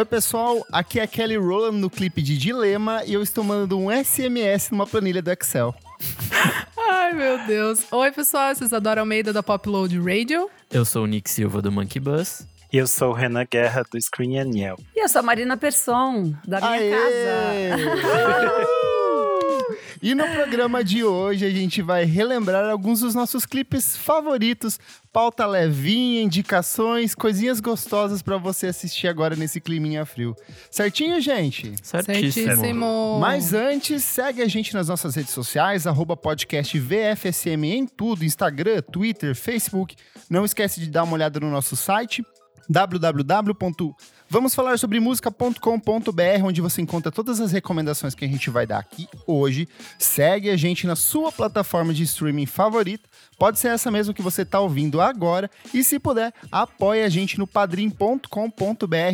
Oi, pessoal. Aqui é Kelly Rowland no clipe de Dilema e eu estou mandando um SMS numa planilha do Excel. Ai, meu Deus. Oi, pessoal. Vocês adoram Almeida da Popload Radio? Eu sou o Nick Silva do Monkey Bus. E eu sou o Renan Guerra do Screen Aniel. E eu sou a Marina Persson, da minha Aê! casa. E no programa de hoje a gente vai relembrar alguns dos nossos clipes favoritos, pauta levinha, indicações, coisinhas gostosas pra você assistir agora nesse climinha frio. Certinho, gente? Certíssimo. Certíssimo. Mas antes, segue a gente nas nossas redes sociais, arroba podcast VFSM em tudo, Instagram, Twitter, Facebook. Não esquece de dar uma olhada no nosso site, www.vamosfalarsobremusica.com.br, onde você encontra todas as recomendações que a gente vai dar aqui hoje. Segue a gente na sua plataforma de streaming favorita. Pode ser essa mesmo que você está ouvindo agora. E se puder, apoie a gente no padrim.com.br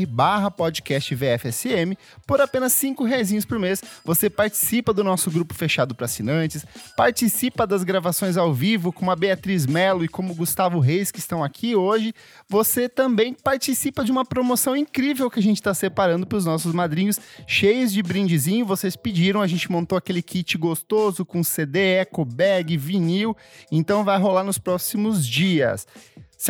barra podcast VFSM. Por apenas cinco reais por mês, você participa do nosso grupo fechado para assinantes, participa das gravações ao vivo com a Beatriz Melo e como Gustavo Reis, que estão aqui hoje. Você também participa de uma promoção incrível que a gente está separando para os nossos madrinhos, cheios de brindezinho. Vocês pediram, a gente montou aquele kit gostoso com CD, eco bag, vinil. Então vai rolar nos próximos dias.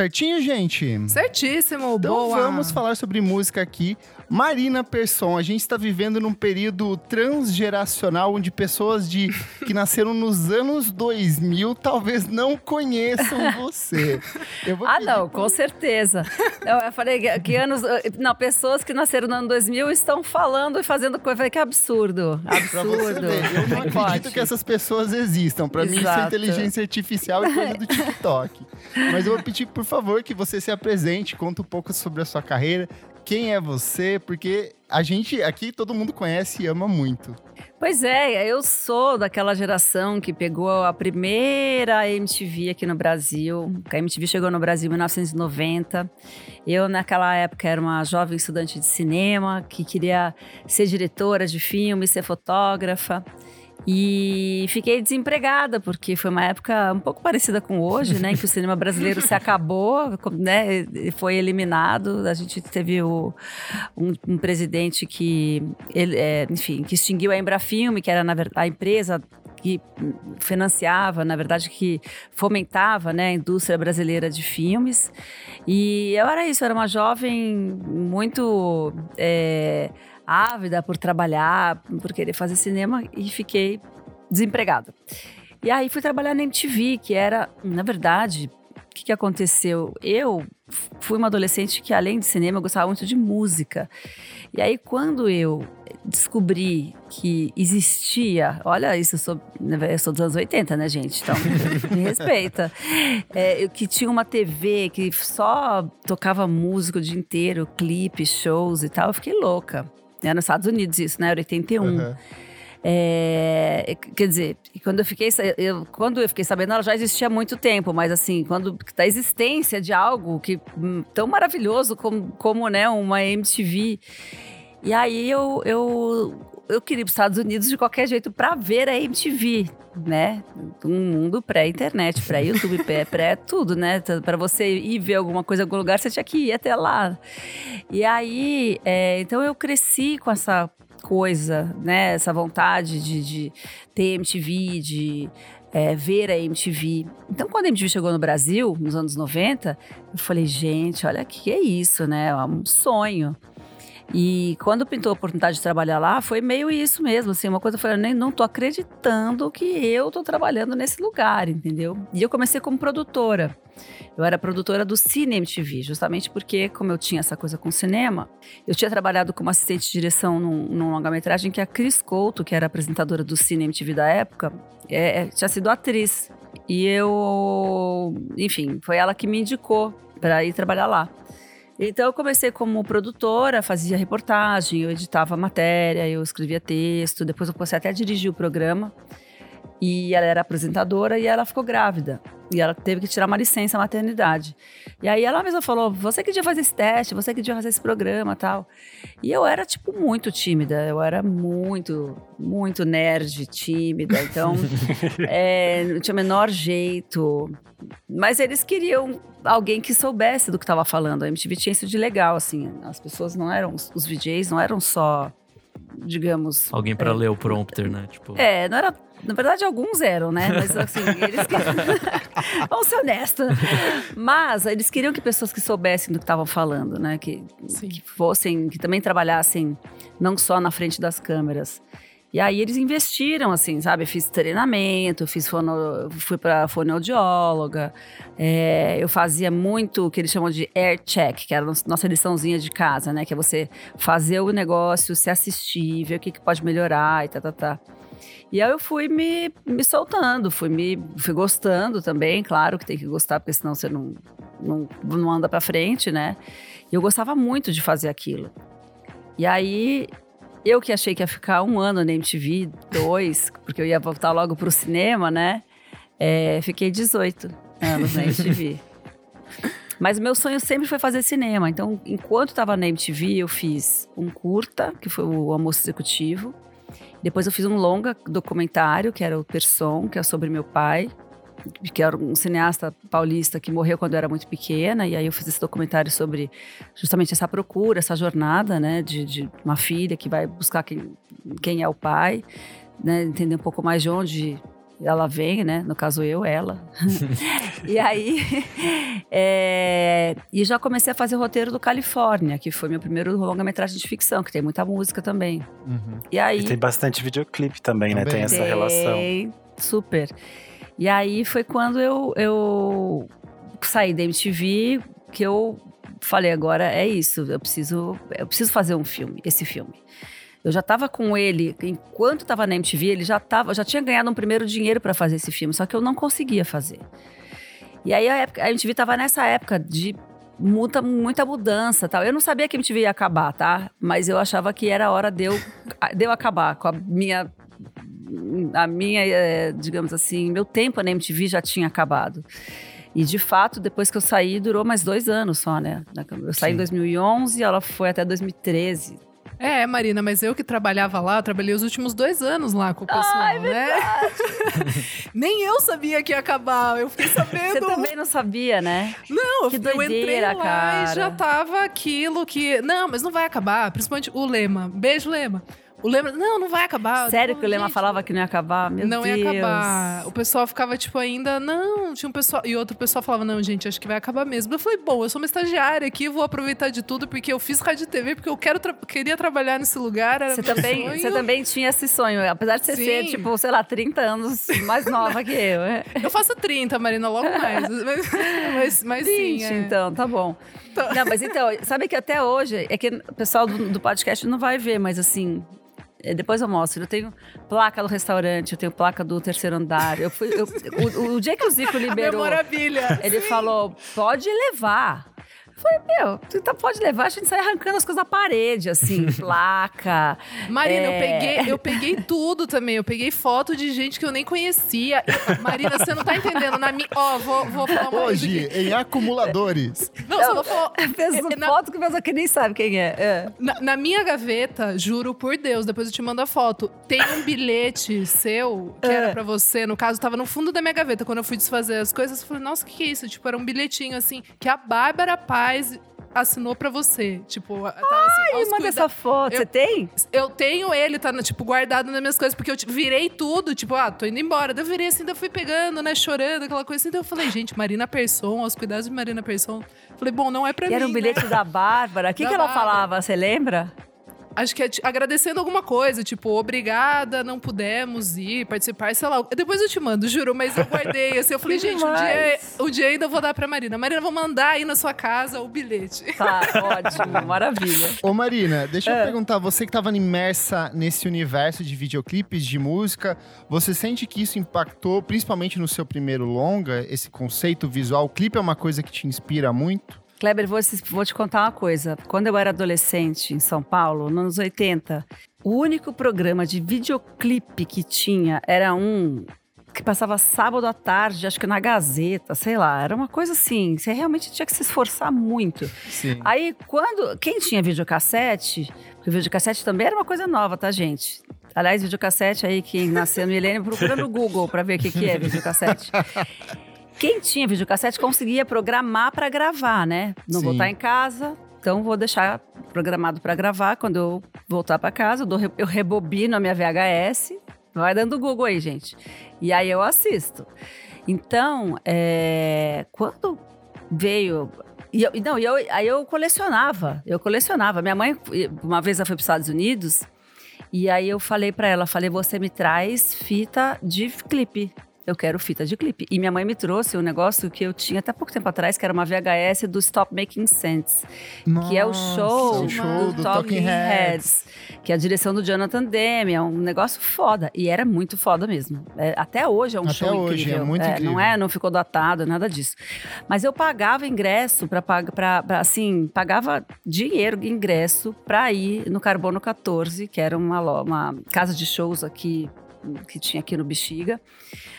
Certinho, gente? Certíssimo. Então Boa. vamos falar sobre música aqui. Marina Persson, a gente está vivendo num período transgeracional onde pessoas de que nasceram nos anos 2000 talvez não conheçam você. Ah, não, pra- com certeza. Eu, eu falei que, que anos. Não, pessoas que nasceram no ano 2000 estão falando e fazendo coisa. Eu falei, que absurdo. Absurdo. ver, eu não acredito que essas pessoas existam. Pra mim, isso é inteligência artificial e coisa do TikTok. Mas eu vou pedir, por favor, que você se apresente, conta um pouco sobre a sua carreira, quem é você, porque a gente aqui todo mundo conhece e ama muito. Pois é, eu sou daquela geração que pegou a primeira MTV aqui no Brasil. A MTV chegou no Brasil em 1990. Eu, naquela época, era uma jovem estudante de cinema que queria ser diretora de filme, ser fotógrafa. E fiquei desempregada, porque foi uma época um pouco parecida com hoje, né? Em que o cinema brasileiro se acabou, né? Foi eliminado. A gente teve o, um, um presidente que, ele, é, enfim, que extinguiu a Embrafilme, que era na a empresa que financiava, na verdade, que fomentava né, a indústria brasileira de filmes. E eu era isso, era uma jovem muito é, ávida por trabalhar, por querer fazer cinema e fiquei desempregada. E aí fui trabalhar na MTV, que era, na verdade, o que, que aconteceu? Eu fui uma adolescente que, além de cinema, eu gostava muito de música. E aí, quando eu descobri que existia, olha isso, eu sou, eu sou dos anos 80, né, gente? Então, me respeita. É, que tinha uma TV que só tocava música o dia inteiro, clipes, shows e tal, eu fiquei louca. Era nos Estados Unidos isso, né? Era 81. Aham. É, quer dizer, quando eu fiquei, eu, quando eu fiquei sabendo, ela já existia há muito tempo, mas assim, quando da existência de algo que hum, tão maravilhoso como, como né, uma MTV. E aí eu, eu, eu queria para os Estados Unidos de qualquer jeito para ver a MTV, né? Um mundo pré-internet, pré-YouTube, pré- pré-tudo, né? Para você ir ver alguma coisa em algum lugar, você tinha que ir até lá. E aí, é, então eu cresci com essa coisa, né? Essa vontade de, de ter MTV, de é, ver a MTV. Então, quando a MTV chegou no Brasil, nos anos 90, eu falei, gente, olha que é isso, né? É um sonho. E quando pintou a oportunidade de trabalhar lá, foi meio isso mesmo, assim, uma coisa eu falei, nem não tô acreditando que eu tô trabalhando nesse lugar, entendeu? E eu comecei como produtora. Eu era produtora do Cine MTV, justamente porque, como eu tinha essa coisa com cinema, eu tinha trabalhado como assistente de direção num, num longa-metragem que a Cris Couto, que era apresentadora do Cine MTV da época, é, é, tinha sido atriz. E eu, enfim, foi ela que me indicou para ir trabalhar lá. Então eu comecei como produtora, fazia reportagem, eu editava matéria, eu escrevia texto, depois eu comecei até a dirigir o programa. E ela era apresentadora e ela ficou grávida. E ela teve que tirar uma licença maternidade. E aí ela mesma falou: você que devia fazer esse teste, você que devia fazer esse programa tal. E eu era, tipo, muito tímida. Eu era muito, muito nerd, tímida. Então, é, não tinha o menor jeito. Mas eles queriam alguém que soubesse do que estava falando. A MTV tinha isso de legal, assim. As pessoas não eram, os VJs não eram só, digamos. Alguém pra é, ler o prompter, né? Tipo, É, não era. Na verdade, alguns eram, né? Mas assim, eles. Vamos ser honestos. Mas eles queriam que pessoas que soubessem do que estavam falando, né? Que, Sim. que fossem, que também trabalhassem não só na frente das câmeras. E aí eles investiram, assim, sabe? Fiz treinamento, fiz fono, fui para fonoaudióloga. é, eu fazia muito o que eles chamam de air check, que era a nossa liçãozinha de casa, né? Que é você fazer o negócio, se assistir, ver o que, que pode melhorar e tá, tá, tá. E aí eu fui me, me soltando, fui me fui gostando também, claro que tem que gostar, porque senão você não, não, não anda pra frente, né? E eu gostava muito de fazer aquilo. E aí, eu que achei que ia ficar um ano na MTV, dois, porque eu ia voltar logo pro cinema, né? É, fiquei 18 anos na MTV. Mas meu sonho sempre foi fazer cinema. Então, enquanto estava na MTV, eu fiz um curta, que foi o Almoço Executivo. Depois eu fiz um longa documentário, que era o Person, que é sobre meu pai, que era um cineasta paulista que morreu quando eu era muito pequena. E aí eu fiz esse documentário sobre justamente essa procura, essa jornada, né, de, de uma filha que vai buscar quem, quem é o pai, né, entender um pouco mais de onde ela vem, né? No caso eu, ela. e aí, é, e já comecei a fazer o roteiro do Califórnia, que foi meu primeiro longa-metragem de ficção, que tem muita música também. Uhum. E aí E tem bastante videoclipe também, né? Também. Tem essa relação. tem, super. E aí foi quando eu, eu saí da MTV que eu falei agora é isso, eu preciso eu preciso fazer um filme, esse filme. Eu já estava com ele, enquanto estava na MTV, ele já tava, já tinha ganhado um primeiro dinheiro para fazer esse filme, só que eu não conseguia fazer. E aí a, época, a MTV estava nessa época de muita, muita mudança, tal. Eu não sabia que a MTV ia acabar, tá? Mas eu achava que era hora de eu, de eu acabar com a minha a minha, eh, digamos assim, meu tempo na MTV já tinha acabado. E de fato, depois que eu saí, durou mais dois anos só, né? Eu saí em Sim. 2011 e ela foi até 2013. É, Marina, mas eu que trabalhava lá, trabalhei os últimos dois anos lá com o pessoal, né? Nem eu sabia que ia acabar. Eu fiquei Você sabendo. também não sabia, né? Não, eu, Que eu entrei doideira, lá cara. e já tava aquilo que. Não, mas não vai acabar. Principalmente o Lema. Beijo, Lema. O Lema. Não, não vai acabar. Sério que o Lema gente, falava que não ia acabar? Meu não Deus. ia acabar. O pessoal ficava, tipo, ainda, não, tinha um pessoal. E outro pessoal falava, não, gente, acho que vai acabar mesmo. Eu falei, bom, eu sou uma estagiária aqui, vou aproveitar de tudo, porque eu fiz rádio e TV, porque eu quero tra- queria trabalhar nesse lugar. Você também, sonho. você também tinha esse sonho, apesar de você Sim. ser, tipo, sei lá, 30 anos mais nova que eu. é. Eu faço 30, Marina, logo mais. mas, mas, mas 20, sim. é. então, tá bom. Tá. Não, mas então, sabe que até hoje, é que o pessoal do, do podcast não vai ver, mas assim, depois eu mostro. Eu tenho placa do restaurante, eu tenho placa do terceiro andar. Eu fui, eu- o, o dia que o Zico liberou, Memorabilia. ele falou, pode levar. Eu falei, meu, tu tá- pode levar, a gente sai arrancando as coisas da parede, assim, placa. Marina, eu, É. peguei, eu peguei tudo também. Eu peguei foto de gente que eu nem conhecia. Eu- Marina, você não tá entendendo. Na minha. Ó, vou, vou falar uma Hoje, em acumuladores. Não, só vou falar. Fez É, na- foto que pessoa que nem sabe quem é. é. Na, na minha gaveta, juro por Deus, depois eu te mando a foto. Tem um bilhete seu que É. era pra você. No caso, tava no fundo da minha gaveta. Quando eu fui desfazer as coisas, eu falei, nossa, o que, que é isso? Tipo, era um bilhetinho assim, que a Bárbara Paz assinou pra você. Tipo, tava assim, aos manda essa foto, eu- você tem? Eu tenho ele, tá, tipo, guardado nas minhas coisas, porque eu tipo, virei tudo, tipo, ah, tô indo embora. Daí eu virei assim, daí eu fui pegando, né, chorando, aquela coisa assim. Daí eu falei, gente, Marina Persson, aos cuidados de Marina Persson. Falei, bom, não é pra E mim. era um né? bilhete da Bárbara. O que, Da que ela Bárbara. falava? Você lembra? Acho que é agradecendo alguma coisa, tipo, obrigada, não pudemos ir, participar, sei lá. Depois eu te mando, juro, mas eu guardei, assim, eu falei, Que gente, um dia, um dia ainda eu vou dar pra Marina. Marina, eu vou mandar aí na sua casa o bilhete. Tá, ótimo, maravilha. Ô Marina, deixa eu É. perguntar, você que estava imersa nesse universo de videoclipes, de música, você sente que isso impactou principalmente no seu primeiro longa, esse conceito visual? O clipe é uma coisa que te inspira muito? Kleber, vou, vou te contar uma coisa. Quando eu era adolescente em São Paulo, nos anos 80, o único programa de videoclipe que tinha era um que passava sábado à tarde, acho que na Gazeta, sei lá. Era uma coisa assim, você realmente tinha que se esforçar muito. Sim. Aí, quando. Quem tinha videocassete, porque videocassete também era uma coisa nova, tá, gente? Aliás, videocassete aí, quem nasceu no milênio, procura no Google pra ver o que, que é videocassete. Quem tinha videocassete conseguia programar pra gravar, né? Não Sim. vou estar em casa, então vou deixar programado pra gravar. Quando eu voltar pra casa, eu, dou, eu rebobino a minha VHS. Vai dando Google aí, gente. E aí eu assisto. Então, é, quando veio. E eu, não, e eu, aí eu colecionava. Eu colecionava. Minha mãe, uma vez, ela foi para os Estados Unidos. E aí eu falei para ela, falei, você me traz fita de clipe. Eu quero fita de clipe. E minha mãe me trouxe um negócio que eu tinha até pouco tempo atrás, que era uma VHS do Stop Making Sense. que é o Nossa, show, o show do Talking Talking Heads. que é a direção do Jonathan Demme, é um negócio foda. E era muito foda mesmo. É, até hoje é um Até show hoje, incrível. é muito incrível. Não é, não ficou datado, nada disso. Mas eu pagava ingresso para pagar, assim, pagava dinheiro de ingresso para ir no Carbono 14, que era uma, uma casa de shows aqui que tinha aqui no Bexiga,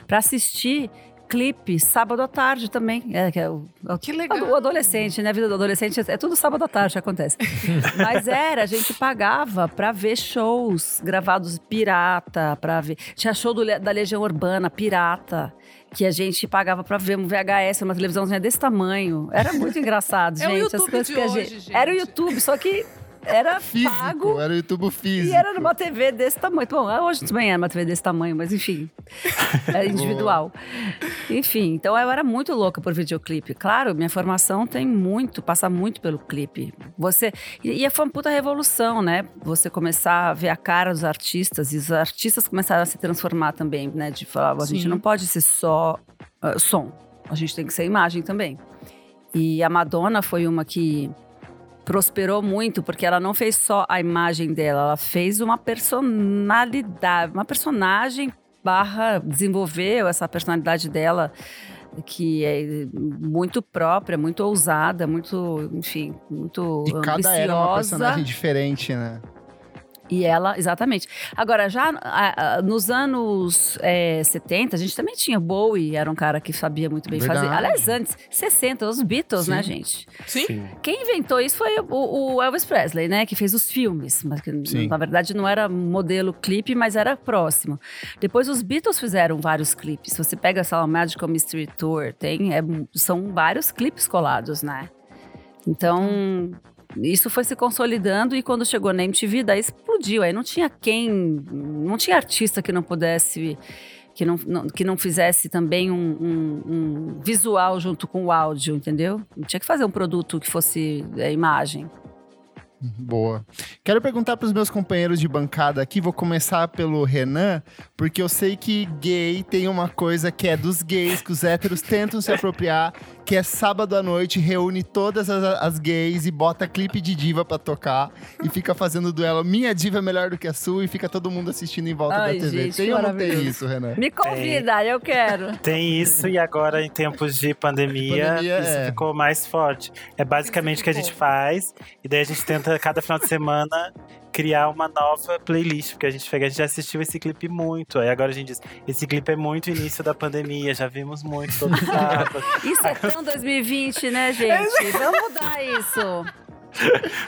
para assistir clipe sábado à tarde também. É, que é o, é o Que legal. o adolescente, né? A vida do adolescente é tudo sábado à tarde que acontece. Mas era, a gente pagava pra ver shows gravados pirata, para ver. Tinha show do da Legião Urbana, pirata. Que a gente pagava pra ver um VHS, uma televisãozinha desse tamanho. Era muito engraçado, É o gente. YouTube as coisas de que a hoje, gente. Era o YouTube, só que era Físico, pago. era o YouTube físico. E era numa TV desse tamanho. Bom, hoje também é uma TV desse tamanho, mas enfim. É individual. enfim, então eu era muito louca por videoclipe. Claro, minha formação tem muito, passa muito pelo clipe. Você. E, e foi uma puta revolução, né? Você começar a ver a cara dos artistas e os artistas começaram a se transformar também, né? De falar, a gente não pode ser só ah, som, a gente tem que ser imagem também. E a Madonna foi uma que prosperou muito porque ela não fez só a imagem dela, ela fez uma personalidade, uma personagem barra desenvolveu essa personalidade dela que é muito própria, muito ousada, muito, enfim, muito E cada era uma ambiciosa. personagem diferente, né? E ela, exatamente. Agora, já a- a- nos anos é, 70, a gente também tinha Bowie, era um cara que sabia muito bem fazer. Verdade. Aliás, antes, 60, os Beatles, né, Sim. gente? Sim. Quem inventou isso foi o, o Elvis Presley, né? Que fez os filmes. Mas que, Sim. na verdade, não era modelo clipe, mas era próximo. Depois, os Beatles fizeram vários clipes. Você pega, o Magical Mystery Tour, tem, é, são vários clipes colados, né? Então, isso foi se consolidando e quando chegou na MTV, daí explodiu. Aí não tinha quem, não tinha artista que não pudesse, que não, não- que não fizesse também um, um- um visual junto com o áudio, entendeu? Tinha que fazer um produto que fosse é, imagem. Boa. Quero perguntar para os meus companheiros de bancada aqui, vou começar pelo Renan, porque eu sei que gay tem uma coisa que é dos gays, que os héteros tentam se apropriar, que é sábado à noite, reúne todas as, as gays e bota clipe de diva pra tocar e fica fazendo duelo. Minha diva é melhor do que a sua e fica todo mundo assistindo em volta Ai, da TV. gente, tem ou não tem isso, Renan? Me convida, eu quero. Tem isso e agora em tempos de pandemia, Pandemia, isso é. ficou mais forte. É basicamente o que a gente faz e daí a gente tenta cada final de semana criar uma nova playlist, porque a gente pega, a gente já assistiu esse clipe muito. Aí agora a gente diz, esse clipe é muito início da pandemia, já vimos muito todo sábado. Isso é tão 2020, né, gente? Vamos mudar isso.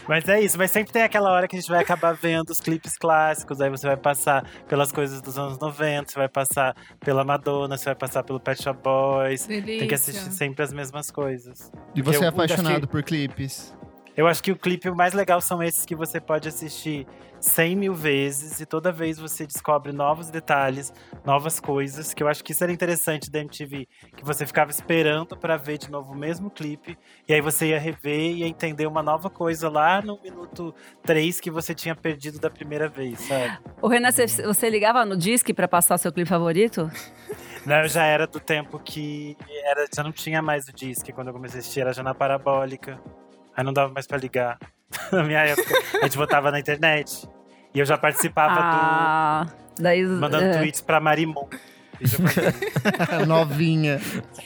Mas é isso, mas sempre tem aquela hora que a gente vai acabar vendo os clipes clássicos, aí você vai passar pelas coisas dos anos 90, você vai passar pela Madonna, você vai passar pelo Pet Shop Boys. Delícia. Tem que assistir sempre as mesmas coisas. E você Eu é apaixonado por clipes? Eu acho que o clipe mais legal são esses que você pode assistir 100 mil vezes e toda vez você descobre novos detalhes, novas coisas, que eu acho que isso era interessante da MTV, que você ficava esperando pra ver de novo o mesmo clipe, e aí você ia rever e ia entender uma nova coisa lá no minuto 3 que você tinha perdido da primeira vez, sabe? O Renan, você, ligava no disque pra passar o seu clipe favorito? Não, eu já era do tempo que era, já não tinha mais o disque, quando eu comecei a assistir era já na parabólica, aí não dava mais pra ligar. Na minha época, a gente botava na internet. E eu já participava ah, daí, do. Mandando é, tweets pra mim. Novinha.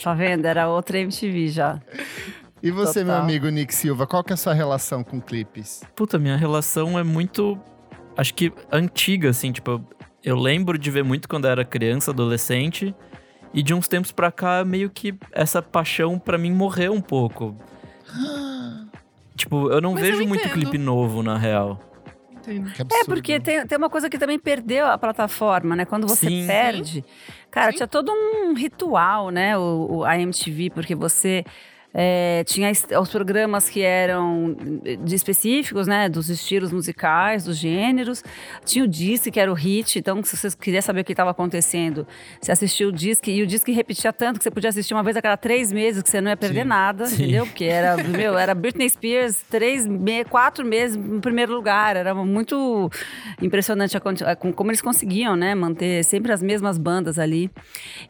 Tá vendo? Era outra MTV já. E você, meu Total. amigo Nick Silva, qual que é a sua relação com clipes? Puta, minha relação é muito. Acho que antiga, assim, tipo. eu lembro de ver muito quando eu era criança, adolescente. E de uns tempos pra cá, meio que essa paixão pra mim morreu um pouco. Tipo, eu não Mas eu vejo muito entendo. clipe novo, na real. É, porque tem, tem uma coisa que também perdeu a plataforma, né? Quando você Sim. perde. Cara, Sim. tinha todo um ritual, né? O, o- a MTV, porque você. É, tinha os programas que eram de específicos, né? Dos estilos musicais, dos gêneros. Tinha o disque, que era o hit. Então, se você queria saber o que estava acontecendo, você assistia o disque. E o disque repetia tanto que você podia assistir uma vez a cada três meses, que você não ia perder Sim. nada, Sim. entendeu? Porque era, meu, era Britney Spears, três, me- quatro meses em primeiro lugar. Era muito impressionante a como eles conseguiam, né? Manter sempre as mesmas bandas ali.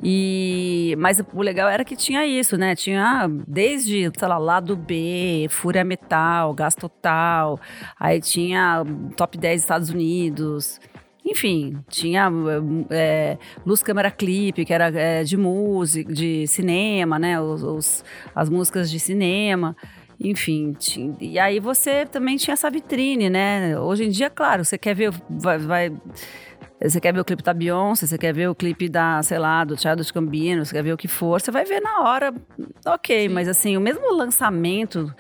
E, mas o legal era que tinha isso, né? Tinha desde, sei lá, Lado B, Fúria Metal, Gás Total. Aí tinha Top 10 Estados Unidos. Enfim, tinha é, Luz Câmera Clipe, que era é, de música, de cinema, né? Os, os- as músicas de cinema. Enfim, e aí você também tinha essa vitrine, né? Hoje em dia, claro, você quer ver, vai, vai- você quer ver o clipe da Beyoncé, você quer ver o clipe da, sei lá, do Childish Gambino, você quer ver o que for, você vai ver na hora, ok, mas assim, o mesmo lançamento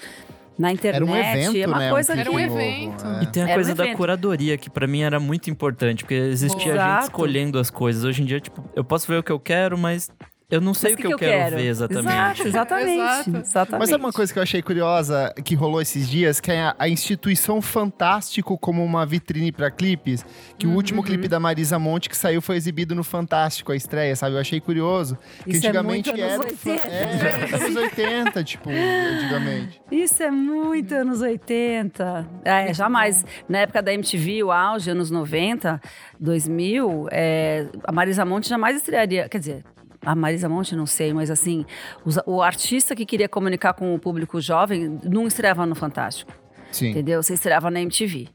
na internet Era um evento, é uma né? coisa Era que... um clipe novo, evento. é. E tem a Era um coisa da evento. curadoria, que pra mim era muito importante, porque existia Exato. gente escolhendo as coisas. Hoje em dia, tipo, eu posso ver o que eu quero, mas eu não sei Mas o que, eu, quero, ver exatamente. Exato, exatamente. Exatamente. Mas sabe uma coisa que eu achei curiosa que rolou esses dias? Que é a, a instituição Fantástico como uma vitrine pra clipes. Que o último Uhum. clipe da Marisa Monte que saiu foi exibido no Fantástico, a estreia, sabe? Eu achei curioso. Que Isso é antigamente muito anos era. 80. É, anos 80, tipo, antigamente. Isso é muito anos 80. É, jamais. Na época da MTV, o auge, anos 90, 2000, é, a Marisa Monte jamais estrearia. Quer dizer, a Marisa Monte, não sei, mas assim, os- o artista que queria comunicar com o público jovem não estreava no Fantástico. Sim. Entendeu? Você estreava na MTV.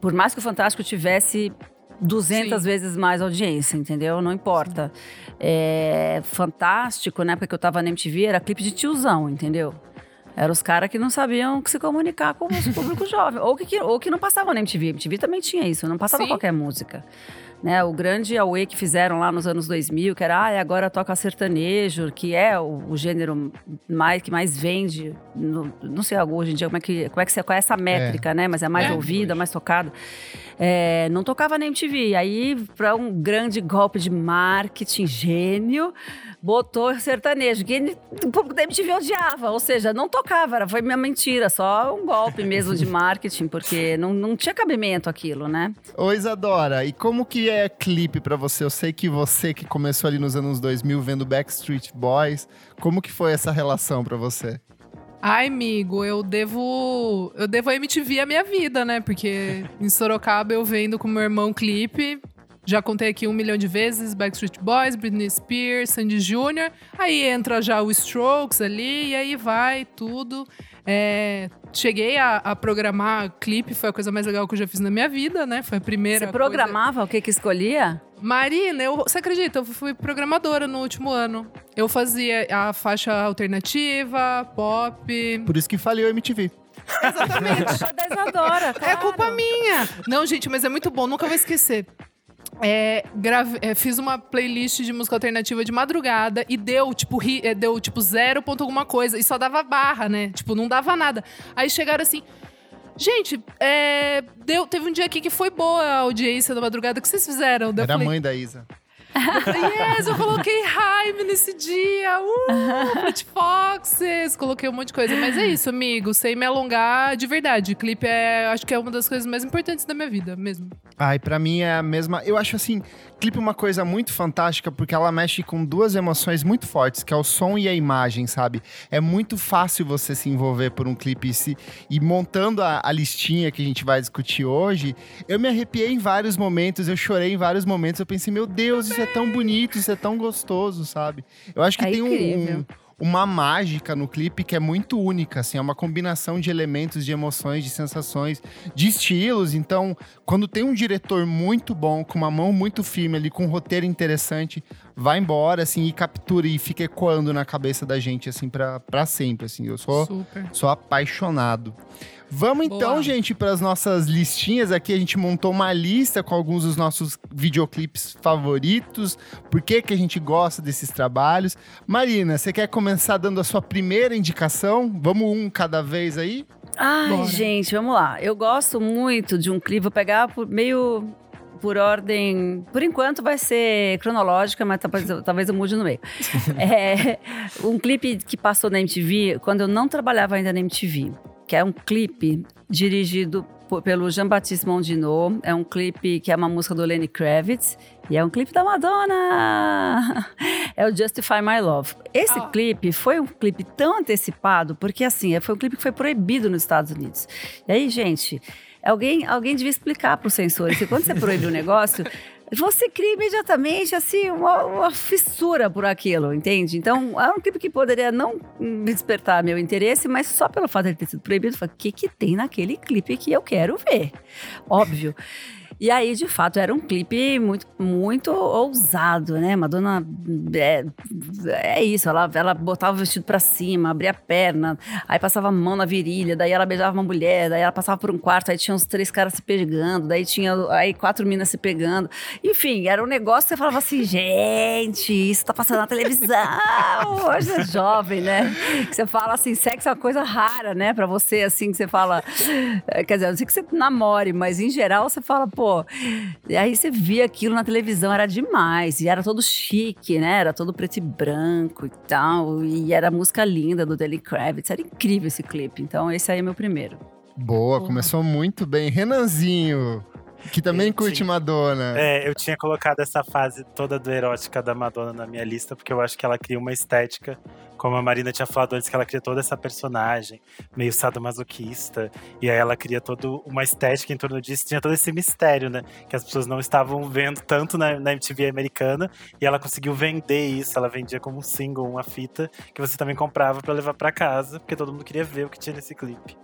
Por mais que o Fantástico tivesse 200 Sim. vezes mais audiência, entendeu? Não importa. É, Fantástico, na época que eu tava na MTV, era clipe de tiozão, entendeu? Eram os caras que não sabiam se comunicar com o público jovem. Ou que, ou que não passavam na MTV. A MTV também tinha isso, não passava Sim. qualquer música. Né, o grande Aue que fizeram lá nos anos 2000, que era, ah, agora toca sertanejo, que é o, o gênero mais, que mais vende. no- não sei hoje em dia como é que, como é que você, qual é essa métrica, né? Mas é mais É. ouvida, mais tocada. É, não tocava na MTV. Aí, para um grande golpe de marketing gênio, botou sertanejo. Que ele- o público da MTV odiava, ou seja, não tocava, era, foi minha mentira, só um golpe mesmo de marketing, porque não, não tinha cabimento aquilo, né? Ô Isadora, e como que é clipe pra você? Eu sei que você que começou ali nos anos 2000 vendo Backstreet Boys, como que foi essa relação pra você? Ai, amigo, eu devo. Eu devo a MTV a minha vida, né? Porque em Sorocaba eu vendo com meu irmão clipe. Já contei aqui um milhão de vezes: Backstreet Boys, Britney Spears, Sandy Jr. Aí entra já o Strokes ali, e aí vai tudo. É, cheguei a, a programar clipe, foi a coisa mais legal que eu já fiz na minha vida, né? Foi a primeira. Você coisa- programava o que que escolhia? Marina, eu, você acredita? Eu fui programadora no último ano. Eu fazia a faixa alternativa, pop. Por isso que faliu a MTV. Exatamente. Da Isadora, É claro. culpa minha. Não, gente, mas é muito bom, nunca vou esquecer. É, grave- é, fiz uma playlist de música alternativa de madrugada e deu, tipo, ri- é, deu, tipo, zero ponto alguma coisa. E só dava barra, né? Tipo, não dava nada. Aí chegaram assim. Gente, é, deu, teve um dia aqui que foi boa a audiência da madrugada. O que vocês fizeram? Era a mãe da Isa. Eu yes, eu coloquei Hype nesse dia. Uh, Fleet Foxes, coloquei um monte de coisa. Mas é isso, amigo, sem me alongar, de verdade. Clipe é, acho que é uma das coisas mais importantes da minha vida mesmo. Ai, pra mim é a mesma. Eu acho assim, clipe é uma coisa muito fantástica porque ela mexe com duas emoções muito fortes, que é o som e a imagem, sabe? É muito fácil você se envolver por um clipe e, se, e montando a, a listinha que a gente vai discutir hoje. Eu me arrepiei em vários momentos, eu chorei em vários momentos. Eu pensei, meu Deus, isso é tão bonito, isso é tão gostoso, sabe? Eu acho que É tem um- um uma mágica no clipe que é muito única, assim, é uma combinação de elementos, de emoções, de sensações, de estilos. Então, quando tem um diretor muito bom, com uma mão muito firme ali, com um roteiro interessante, vai embora, assim, e captura e fica ecoando na cabeça da gente, assim, pra, pra sempre, assim. Eu sou, Super. sou apaixonado. Vamos então, Boa. gente, para as nossas listinhas aqui. A gente montou uma lista com alguns dos nossos videoclipes favoritos. Por que, que a gente gosta desses trabalhos? Marina, você quer começar dando a sua primeira indicação? Vamos um cada vez aí? Ai, Bora. gente, vamos lá. Eu gosto muito de um clipe, vou pegar por meio por ordem. Por enquanto vai ser cronológica, mas talvez, talvez eu mude no meio. É, um clipe que passou na MTV quando eu não trabalhava ainda na MTV, que é um clipe dirigido po- pelo Jean-Baptiste Mondino. É um clipe que é uma música do Lenny Kravitz. E é um clipe da Madonna! É o Justify My Love. Esse Ah. clipe foi um clipe tão antecipado, porque assim, foi um clipe que foi proibido nos Estados Unidos. E aí, gente, alguém, alguém devia explicar para os sensores que quando você proíbe um negócio, você cria imediatamente assim uma, uma fissura por aquilo, entende? Então, é um clipe que poderia não despertar meu interesse, mas só pelo fato de ter sido proibido, eu falei, o que, que tem naquele clipe que eu quero ver? Óbvio. E aí, de fato, era um clipe muito, muito ousado, né? Madonna é, é isso, ela, ela botava o vestido pra cima, abria a perna, aí passava a mão na virilha, daí ela beijava uma mulher, daí ela passava por um quarto, aí tinha uns três caras se pegando, daí tinha aí quatro minas se pegando. Enfim, era um negócio que você falava assim, gente, isso tá passando na televisão. Hoje é jovem, né? Que você fala assim, sexo é uma coisa rara, né? Pra você, assim, que você fala. eh, Quer dizer, a não sei que você namore, mas em geral você fala, pô. E aí você via aquilo na televisão, era demais. E era todo chique, né? Era todo preto e branco e tal. E era música linda do Deli Kravitz. Era incrível esse clipe. Então, esse aí é meu primeiro. Boa, começou muito bem. Renanzinho, que também Eu curte tinha- Madonna. É, eu tinha colocado essa fase toda do erótica da Madonna na minha lista, porque eu acho que ela cria uma estética, como a Marina tinha falado antes, que ela cria toda essa personagem, meio sadomasoquista, e aí ela cria toda uma estética em torno disso, tinha todo esse mistério, né? Que as pessoas não estavam vendo tanto na, na MTV americana, e ela conseguiu vender isso, ela vendia como um single, uma fita, que você também comprava pra levar pra casa, porque todo mundo queria ver o que tinha nesse clipe.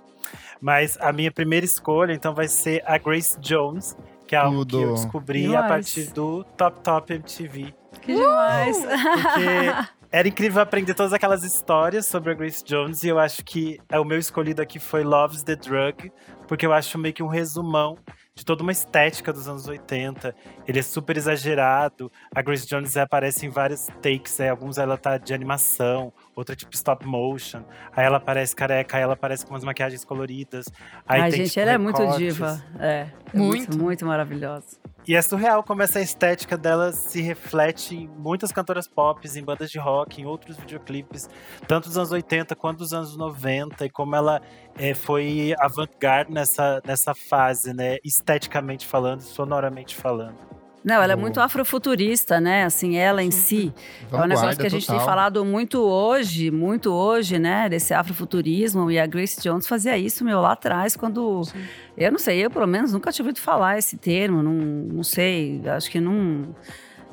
Mas a minha primeira escolha, então, vai ser a Grace Jones, que é algo que eu descobri a Demais. partir do Top Top MTV. Que demais! Porque era incrível aprender todas aquelas histórias sobre a Grace Jones, e eu acho que é, o meu escolhido aqui foi Love's the Drug, porque eu acho meio que um resumão de toda uma estética dos anos 80. Ele é super exagerado. A Grace Jones aparece em vários takes, é, alguns ela tá de animação, outra tipo stop motion. Aí ela aparece careca, aí ela aparece com umas maquiagens coloridas. Aí Ai, tem, gente, tipo, ela é muito recortes. diva. É. é muito, Muito. muito maravilhosa. E é surreal como essa estética dela se reflete em muitas cantoras pop, em bandas de rock, em outros videoclipes, tanto dos anos 80 quanto dos anos 90, e como ela eh, foi avant-garde nessa, nessa fase, né? Esteticamente falando, sonoramente falando. Não, ela é muito afrofuturista, né? Assim, ela em si. É um negócio que a gente tem total. falado muito hoje, muito hoje, né? Desse afrofuturismo. E a Grace Jones fazia isso, meu, lá atrás, quando. Eu não sei, eu pelo menos nunca tinha ouvido falar esse termo, não, não sei, acho que não.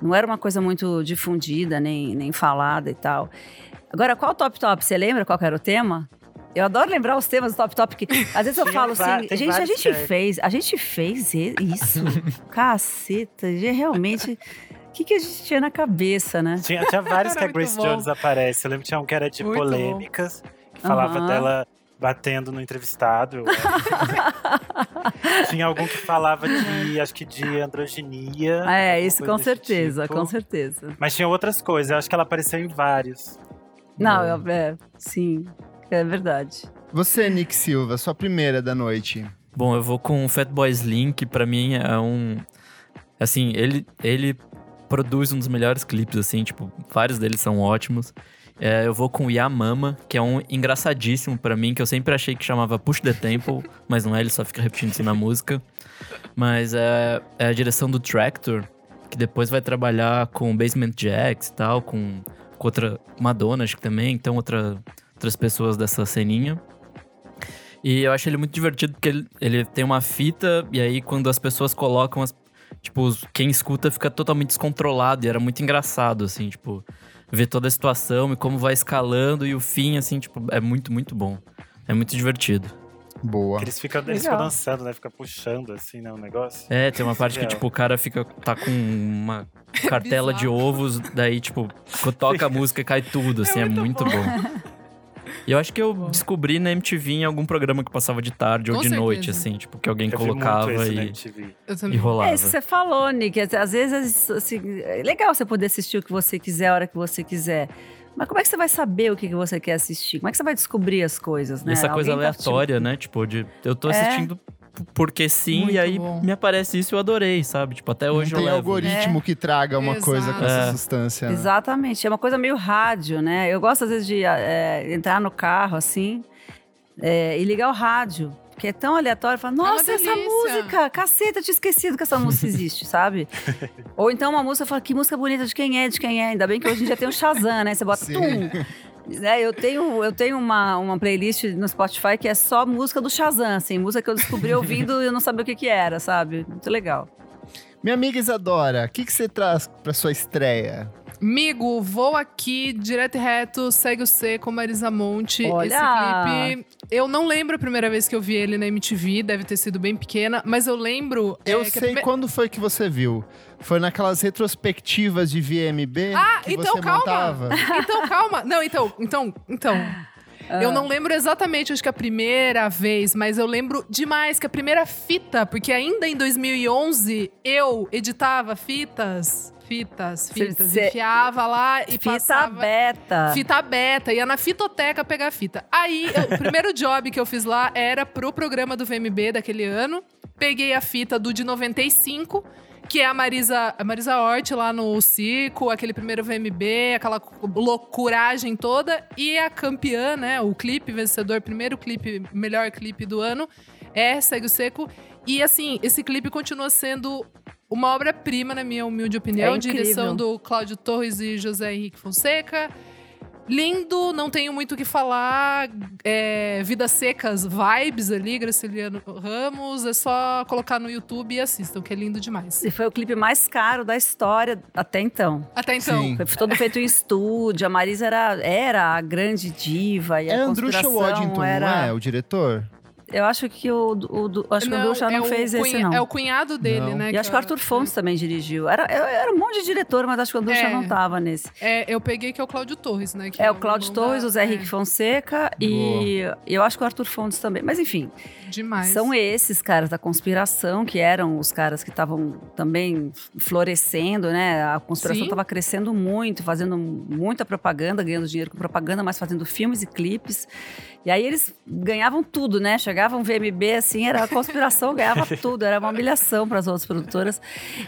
Não era uma coisa muito difundida, nem, nem falada e tal. Agora, qual top top? Você lembra qual era o tema? Eu adoro lembrar os temas do Top Top, que às vezes eu falo assim, gente, a gente fez, a gente fez isso. Caceta, realmente. O que, que a gente tinha na cabeça, né? Tinha, tinha vários que a Grace bom. Jones aparece. Eu lembro que tinha um que era de Muito bom. polêmicas, que falava Aham. dela batendo no entrevistado. tinha algum que falava de, acho que de androginia. É, isso com certeza, tipo. com certeza. Mas tinha outras coisas, eu acho que ela apareceu em vários. Não, eu, é, sim, é verdade. Você, Nick Silva, sua primeira da noite. Bom, eu vou com o Fatboy Slim, que pra mim é um. Assim, ele, ele produz um dos melhores clipes, assim, tipo, vários deles são ótimos. É, eu vou com o Yamama, que é um engraçadíssimo pra mim, que eu sempre achei que chamava Push the Temple, mas não é, ele só fica repetindo isso na música. Mas é, é a direção do Tractor, que depois vai trabalhar com Basement Jacks e tal, com, com outra Madonna, acho que também, então outra, outras pessoas dessa ceninha. E eu acho ele muito divertido porque ele, ele tem uma fita e aí quando as pessoas colocam as. Tipo, quem escuta fica totalmente descontrolado e era muito engraçado, assim, tipo, ver toda a situação e como vai escalando e o fim, assim, tipo, é muito, muito bom. É muito divertido. Boa. Que eles ficam, eles ficam dançando, né? Fica puxando assim, né? O negócio. É, tem uma parte que, tipo, o cara fica. tá com uma cartela de ovos, daí, tipo, toca a música cai tudo, assim, é, muito, muito bom. E eu acho que eu descobri na MTV em algum programa que passava de tarde ou Com de noite, certeza. assim, tipo, que alguém Eu vi muito colocava e, MTV. Eu e também. rolava. É isso que você falou, Nick. Às vezes, assim, é legal você poder assistir o que você quiser, a hora que você quiser. Mas como é que você vai saber o que que você quer assistir? Como é que você vai descobrir as coisas, né? Essa coisa Alguém tá, tipo, aleatória, né? Tipo, de eu tô É. assistindo p- porque sim, Muito e aí bom. me aparece isso e eu adorei, sabe? Tipo, até hoje Não tem eu levo. algoritmo que traga uma coisa com Exato. essa É. substância. né? Exatamente. É uma coisa meio rádio, né? Eu gosto, às vezes, de é, entrar no carro, assim, é, e ligar o rádio. Que é tão aleatório, falar, nossa, essa delícia." música, caceta, eu tinha esquecido que essa música existe, sabe? Ou então uma música, fala, que música bonita, de quem é, de quem é. Ainda bem que hoje em dia tem o Shazam, né? Você bota Sim. tum. Né, eu tenho, eu tenho uma, uma playlist no Spotify que é só música do Shazam, assim, música que eu descobri ouvindo e eu não sabia o que que era, sabe? Muito legal. Minha amiga Isadora, o que, que você traz pra sua estreia? Migo, vou aqui, direto e reto, segue o C com Marisa Monte. Olha! Esse clipe, eu não lembro a primeira vez que eu vi ele na MTV, deve ter sido bem pequena, mas eu lembro. Eu é, sei prime- quando foi que você viu. Foi naquelas retrospectivas de VMB Ah, que então você calma. montava? Então, calma. Não, então, então, então. Ah. Eu não lembro exatamente, acho que a primeira vez, mas eu lembro demais que a primeira fita, porque ainda em 2011 eu editava fitas, fitas, fitas, cê- enfiava lá e Fita passava. beta. Fita beta, ia na fitoteca pegar fita. Aí, eu- o primeiro job que eu fiz lá era pro programa do VMB daquele ano. Peguei a fita do de 95, que é a Marisa, a Marisa Hort lá no Circo, aquele primeiro VMB, aquela loucuragem toda. E a campeã, né, o clipe vencedor, primeiro clipe, melhor clipe do ano, é Segue o Seco. E assim, esse clipe continua sendo uma obra-prima, na minha humilde opinião. É direção do Cláudio Torres e José Henrique Fonseca. Lindo, não tenho muito o que falar. É, Vidas Secas, vibes ali, Graciliano Ramos. É só colocar no YouTube e assistam, que é lindo demais. E foi o clipe mais caro da história até então. Até então. Sim. Foi todo feito em estúdio. A Marisa era, era a grande diva. E É a conspiração Waddington, era... não é? O diretor? Eu acho que o, o, do- acho que o Andrusha não, é o fez esse, não. É o cunhado dele, Não. né? E acho que o Arthur Fontes também dirigiu. Era, era um monte de diretor, mas acho que o Andrusha É. não tava nesse. É, eu peguei que é o Cláudio Torres, né? que É o Cláudio Torres, da- o Zé Henrique é, Fonseca e eu acho que o Arthur Fontes também. Mas enfim, Demais. são esses caras da conspiração que eram os caras que estavam também florescendo, né? A conspiração estava crescendo muito, fazendo muita propaganda, ganhando dinheiro com propaganda, mas fazendo filmes e clipes. E aí eles ganhavam tudo, né? Chegavam VMB, assim, era a conspiração, ganhava tudo, era uma humilhação para as outras produtoras.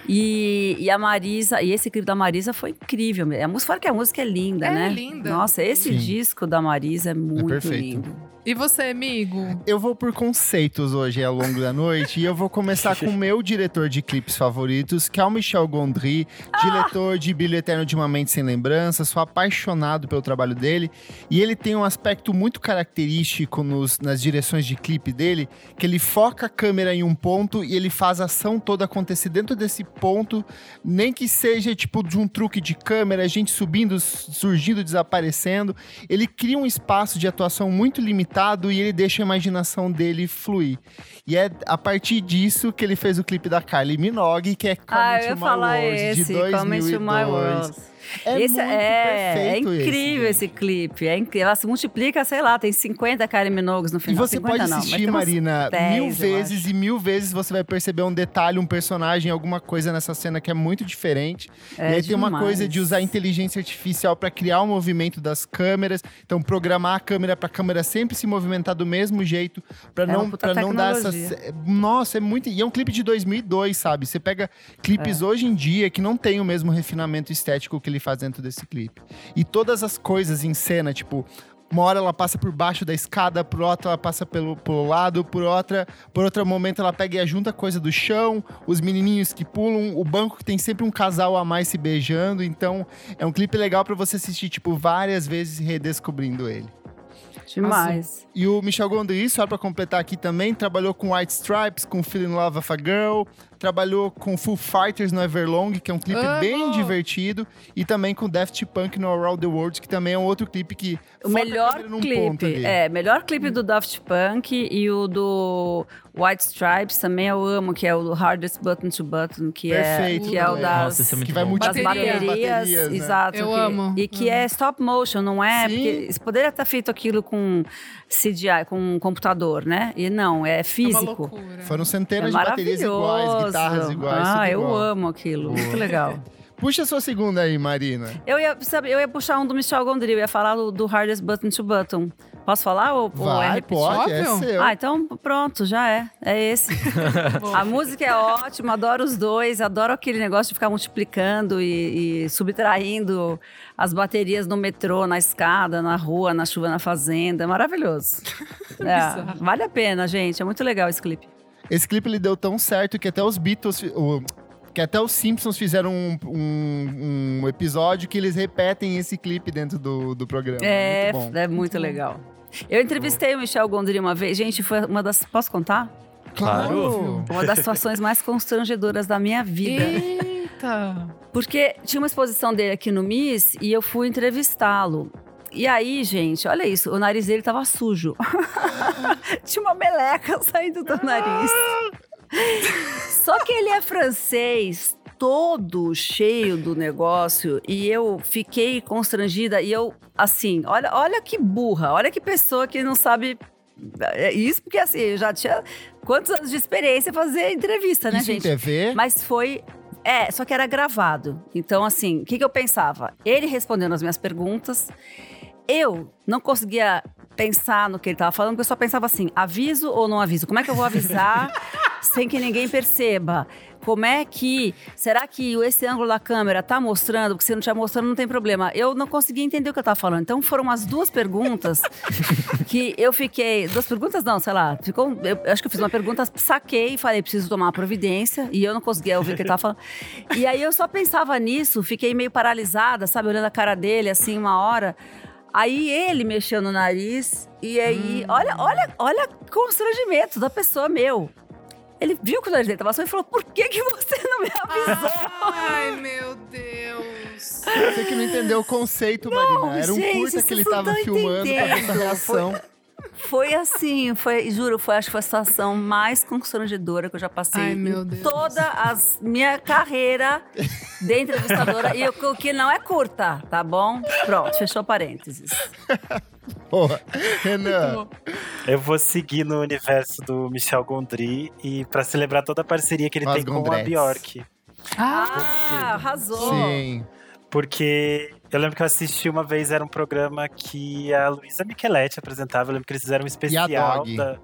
E, e a Marisa, e esse clipe da Marisa foi incrível. A música, fora que a música é linda, É né? linda. Nossa, esse Sim. disco da Marisa é muito perfeito. lindo. E você, amigo? Eu vou por conceitos hoje ao longo da noite e eu vou começar com o meu diretor de clipes favoritos, que é o Michel Gondry, diretor de Brilho Eterno de Uma Mente Sem Lembrança. Sou apaixonado pelo trabalho dele e ele tem um aspecto muito característico nos- nas direções de clipe dele, que ele foca a câmera em um ponto e ele faz a ação toda acontecer dentro desse ponto, nem que seja tipo de um truque de câmera, gente subindo, surgindo, desaparecendo. Ele cria um espaço de atuação muito limitado e ele deixa a imaginação dele fluir. E é a partir disso que ele fez o clipe da Kylie Minogue, que é Come Ah, eu to ia My World, esse, de Come 2002. to My World. É esse muito é, é incrível esse, gente. clipe. É incrível. Ela se multiplica, sei lá, tem 50 Kylie Minogues no E final. você 50 pode não, assistir, Marina, 10, mil vezes e mil vezes você vai perceber um detalhe, um personagem, alguma coisa nessa cena que é muito diferente. É e aí tem uma demais. coisa de usar inteligência artificial para criar o movimento das câmeras. Então, programar a câmera para a câmera sempre se movimentar do mesmo jeito, para É não, pra não dar essa. Nossa, é muito. E é um clipe de 2002, sabe? Você pega clipes É. hoje em dia que não tem o mesmo refinamento estético que ele faz dentro desse clipe. E todas as coisas em cena, tipo. Uma hora ela passa por baixo da escada, por outra ela passa pelo, pelo lado, por outra, por outro momento ela pega e ajunta coisa do chão, os menininhos que pulam, o banco que tem sempre um casal a mais se beijando. Então, é um clipe legal pra você assistir tipo várias vezes redescobrindo ele. Demais. E o Michel Gondry, só pra completar aqui também, trabalhou com White Stripes, com Feeling Love of a Girl, trabalhou com Foo Fighters no Everlong, que é um clipe Amo! bem divertido, e também com Daft Punk no Around the World, que também é um outro clipe que O melhor clipe, ali. é, melhor clipe do Daft Punk e o do White Stripes também eu amo, que é o do Hardest Button to Button, que Perfeito é que é o das Nossa, é muito que vai multiplicando das Bateria. baterias, baterias, né? exato. Eu que- amo. E que é stop motion, não é? Sim. Porque você poderia ter feito aquilo com CGI, com um computador, né? E não, é É uma físico. loucura. Foram É centenas de baterias iguais, guitarras iguais, Ah, eu igual. amo aquilo. Muito legal. Puxa a sua segunda aí, Marina. Eu ia, sabe, eu ia puxar um do Michel Gondry, eu ia falar do, do Hardest Button to Button. Posso falar ou, ou é Vai, repetir? pode, é seu. Ah, então pronto, já é. É esse. a música é ótima, adoro os dois, adoro aquele negócio de ficar multiplicando e, e subtraindo as baterias no metrô, na escada, na rua, na chuva, na fazenda. É maravilhoso. É, vale a pena, gente. É muito legal esse clipe. Esse clipe ele deu tão certo que até os Beatles, o- que até os Simpsons fizeram um, um- um episódio que eles repetem esse clipe dentro do, do programa. É, Muito bom. é muito legal. Eu entrevistei o Michel Gondry uma vez. Gente, foi uma das. Posso contar? Claro. Uma das situações mais constrangedoras da minha vida. Eita! Porque tinha uma exposição dele aqui no MIS e eu fui entrevistá-lo. E aí, gente, olha isso, o nariz dele tava sujo. tinha uma meleca saindo do nariz. Só que ele é francês, todo cheio do negócio, e eu fiquei constrangida e eu, assim, olha, olha que burra, olha que pessoa que não sabe. É isso porque assim, eu já tinha quantos anos de experiência fazer entrevista, né, Isso em gente? TV? Mas foi. É, só que era gravado. Então, assim, o que, que eu pensava? Ele respondendo as minhas perguntas. Eu não conseguia pensar no que ele estava falando, porque eu só pensava assim: aviso ou não aviso? Como é que eu vou avisar sem que ninguém perceba? Como é que. Será que esse ângulo da câmera tá mostrando? Porque se não estiver mostrando, não tem problema. Eu não conseguia entender o que eu estava falando. Então foram umas duas perguntas que eu fiquei. Duas perguntas, não, sei lá. Ficou, eu, eu acho que eu fiz uma pergunta, saquei e falei, preciso tomar uma providência. E eu não conseguia ouvir o que ele estava falando. E aí eu só pensava nisso, fiquei meio paralisada, sabe, olhando a cara dele assim, uma hora. Aí ele mexeu no nariz e aí, olha, olha, olha constrangimento da pessoa meu. Ele viu que o nariz dele tava sujo e falou: Por que, que você não me avisou? Ai, meu Deus. Você que não entendeu o conceito, Marina. Era um gente, curta que ele não tava filmando pra ver essa entendendo. reação. Foi assim, foi, juro, foi acho que foi a situação mais constrangedora que eu já passei Ai, em meu Deus. toda a minha carreira de entrevistadora. e o que não é curta, tá bom? Pronto, fechou parênteses. Porra. Renan, Eu vou seguir no universo do Michel Gondry e pra celebrar toda a parceria que ele tem com a. Bjork. Ah, arrasou. sim. Porque eu lembro que eu assisti uma vez, era um programa que a Luísa Micheletti apresentava. Eu lembro que eles fizeram um especial da.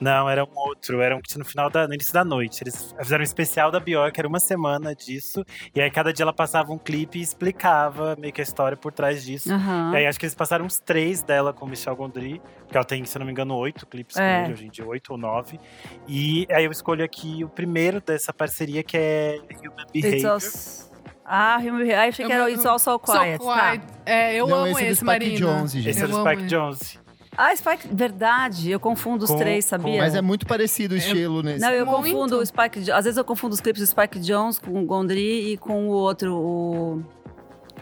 Não, era um outro, era um que tinha no final da, no início da noite. Eles fizeram um especial da Bjork, era uma semana disso. E aí cada dia ela passava um clipe e explicava meio que a história por trás disso. Aham. E aí acho que eles passaram uns três dela com o Michel Gondry, porque ela tem, se eu não me engano, oito clipes É. com ele hoje em dia, oito ou nove. E aí eu escolho aqui o primeiro dessa parceria, que é Human It's Behavior. Ah, Human Behavior. Achei que Eu- era It's All So Quiet. So tá. quiet. É, eu Não, amo esse é esse, Spike Marina. Jonze, gente. Esse é Eu do Spike. Jonze. Ah, Spike, verdade. Eu confundo os Com- três, com- sabia? Mas é muito parecido o estilo nesse. Não, eu Muito. confundo o Spike Às vezes eu confundo os clipes do Spike Jones com o Gondry e com o outro, o.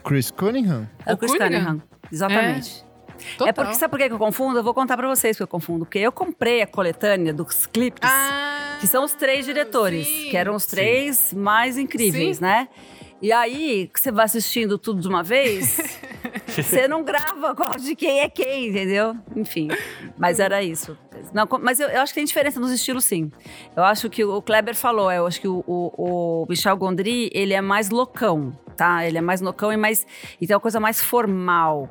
Chris Cunningham? É o Chris Cunningham? Cunningham. Exatamente. Total. É porque, sabe por que eu confundo? Eu vou contar pra vocês que eu confundo. Porque eu comprei a coletânea dos clipes, Ah, que são os três diretores, sim. que eram os três mais incríveis, Sim. né? E aí, você vai assistindo tudo de uma vez, você não grava qual de quem é quem, entendeu? Enfim, mas era isso. Não, mas eu, eu acho que tem diferença nos estilos, sim. Eu acho que o Kleber falou, eu acho que o, o, o Michel Gondry, ele é mais loucão, tá? Ele é mais loucão e mais. E tem uma coisa mais formal.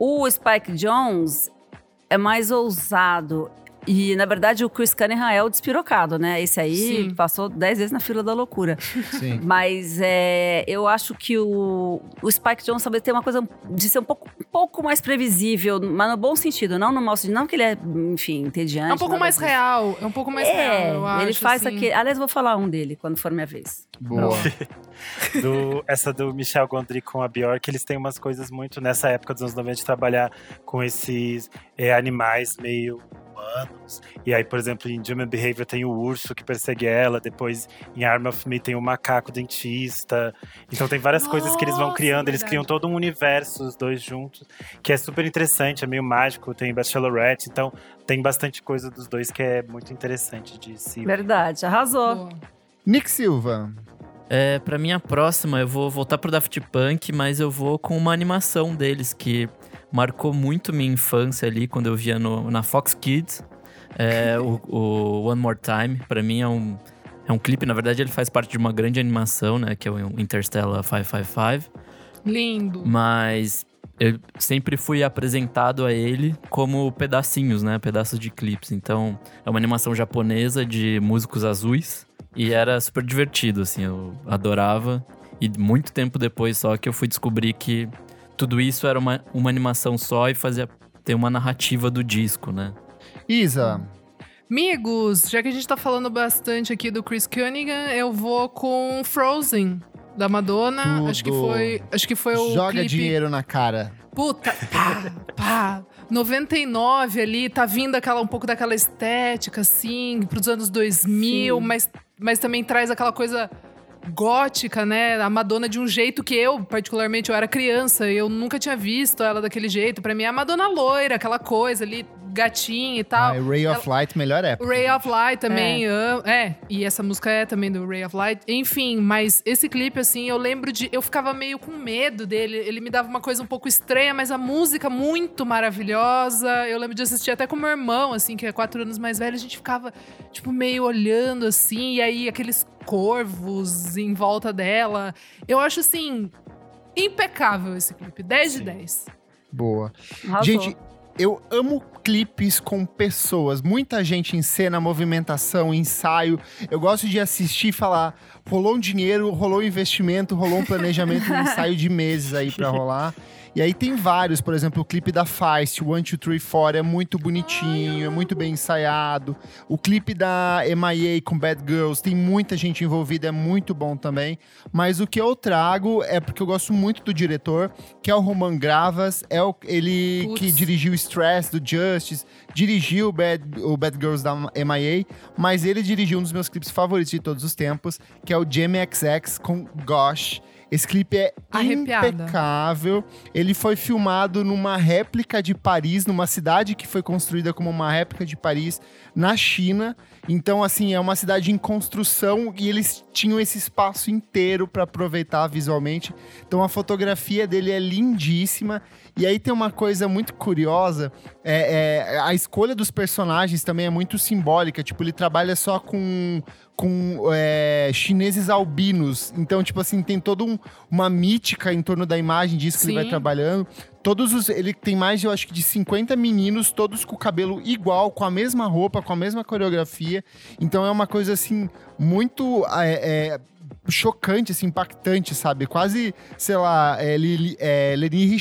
O Spike Jones é mais ousado. E, na verdade, o Chris Cunningham é o despirocado, né? Esse aí Sim. passou dez vezes na fila da loucura. Sim. Mas é, eu acho que o, o Spike Jones talvez tenha uma coisa de ser um pouco, um pouco mais previsível, mas no bom sentido, não no mau sentido. Não que ele é, enfim, entediante. É um pouco mais disso. real. É um pouco mais É, real, eu acho. ele faz assim. aquele. Aliás, eu vou falar um dele quando for minha vez. Boa. do- essa do Michel Gondry com a Bjork, eles têm umas coisas muito nessa época dos anos 90 de trabalhar com esses é, animais meio humanos. E aí, por exemplo, em Human Behavior tem o urso que persegue ela, depois em Arm of Me tem o macaco dentista. Então tem várias coisas que eles vão Nossa, criando, eles verdade. criam todo um universo, os dois juntos, que é super interessante, é meio mágico, tem Bachelorette, então tem bastante coisa dos dois que é muito interessante de se Verdade, arrasou. Boa. Nick Silva. É, pra minha próxima, eu vou voltar pro Daft Punk, mas eu vou com uma animação deles que marcou muito minha infância ali quando eu via no, na Fox Kids. É, o, o One More Time, pra mim é um, é um clipe, na verdade ele faz parte de uma grande animação, né, que é o Interstellar 555. Lindo. Mas eu sempre fui apresentado a ele como pedacinhos, né? Pedaços de clipes. Então, é uma animação japonesa de músicos azuis. E era super divertido, assim, eu adorava. E muito tempo depois só que eu fui descobrir que tudo isso era uma, uma animação só e fazia ter uma narrativa do disco, né? Isa. Amigos, já que a gente tá falando bastante aqui do Chris Cunningham, eu vou com Frozen, da Madonna. Tudo. Acho que foi, acho que foi o Joga clipe... dinheiro na cara. Puta, pá, pá. 99 ali, tá vindo aquela, um pouco daquela estética, assim, pros anos 2000, Sim. mas, mas também traz aquela coisa gótica, né? A Madonna de um jeito que eu, particularmente, eu era criança, eu nunca tinha visto ela daquele jeito. Pra mim, é a Madonna loira, aquela coisa ali, gatinha e tal. Ah, Ray of Light, melhor O época. Ray of Light também, am- é. E essa música é também do Ray of Light. Enfim, mas esse clipe, assim, eu lembro de. Eu ficava meio com medo dele. Ele me dava uma coisa um pouco estranha, mas a música muito maravilhosa. Eu lembro de assistir até com meu irmão, assim, que é quatro anos mais velho. A gente ficava, tipo, meio olhando, assim, e aí aqueles corvos em volta dela. Eu acho, assim, impecável esse clipe. 10 de Sim. 10. Boa. Arrasou. Gente, eu amo clipes com pessoas. Muita gente em cena, movimentação, ensaio. Eu gosto de assistir e falar: rolou um dinheiro, rolou um investimento, rolou um planejamento, um ensaio de meses aí pra rolar. E aí tem vários, por exemplo, o clipe da Feist, One, Two, Three, Four, é muito bonitinho, é muito bem ensaiado. O clipe da MIA com Bad Girls, tem muita gente envolvida, é muito bom também. Mas o que eu trago é porque eu gosto muito do diretor, que é o Roman Gravas, é o, ele que dirigiu Stress do Justice, dirigiu o Bad, o Bad Girls da MIA, mas ele dirigiu um dos meus clipes favoritos de todos os tempos, que é o Jamie XX com Gosh. Esse clipe é Arrepiada. impecável. Ele foi filmado numa réplica de Paris, numa cidade que foi construída como uma réplica de Paris na China. Então, assim, é uma cidade em construção e eles tinham esse espaço inteiro para aproveitar visualmente. Então, a fotografia dele é lindíssima. E aí tem uma coisa muito curiosa: é, é, a escolha dos personagens também é muito simbólica. Tipo, ele trabalha só com com é, chineses albinos. Então, tipo assim, tem toda um- uma mítica em torno da imagem disso que ele vai Sim. trabalhando. Todos os. Ele tem mais, eu acho que de 50 meninos, todos com o cabelo igual, com a mesma roupa, com a mesma coreografia. Então é uma coisa assim, muito. É, é, chocante, assim, impactante, sabe? Quase, sei lá, é, Lili- é, Leni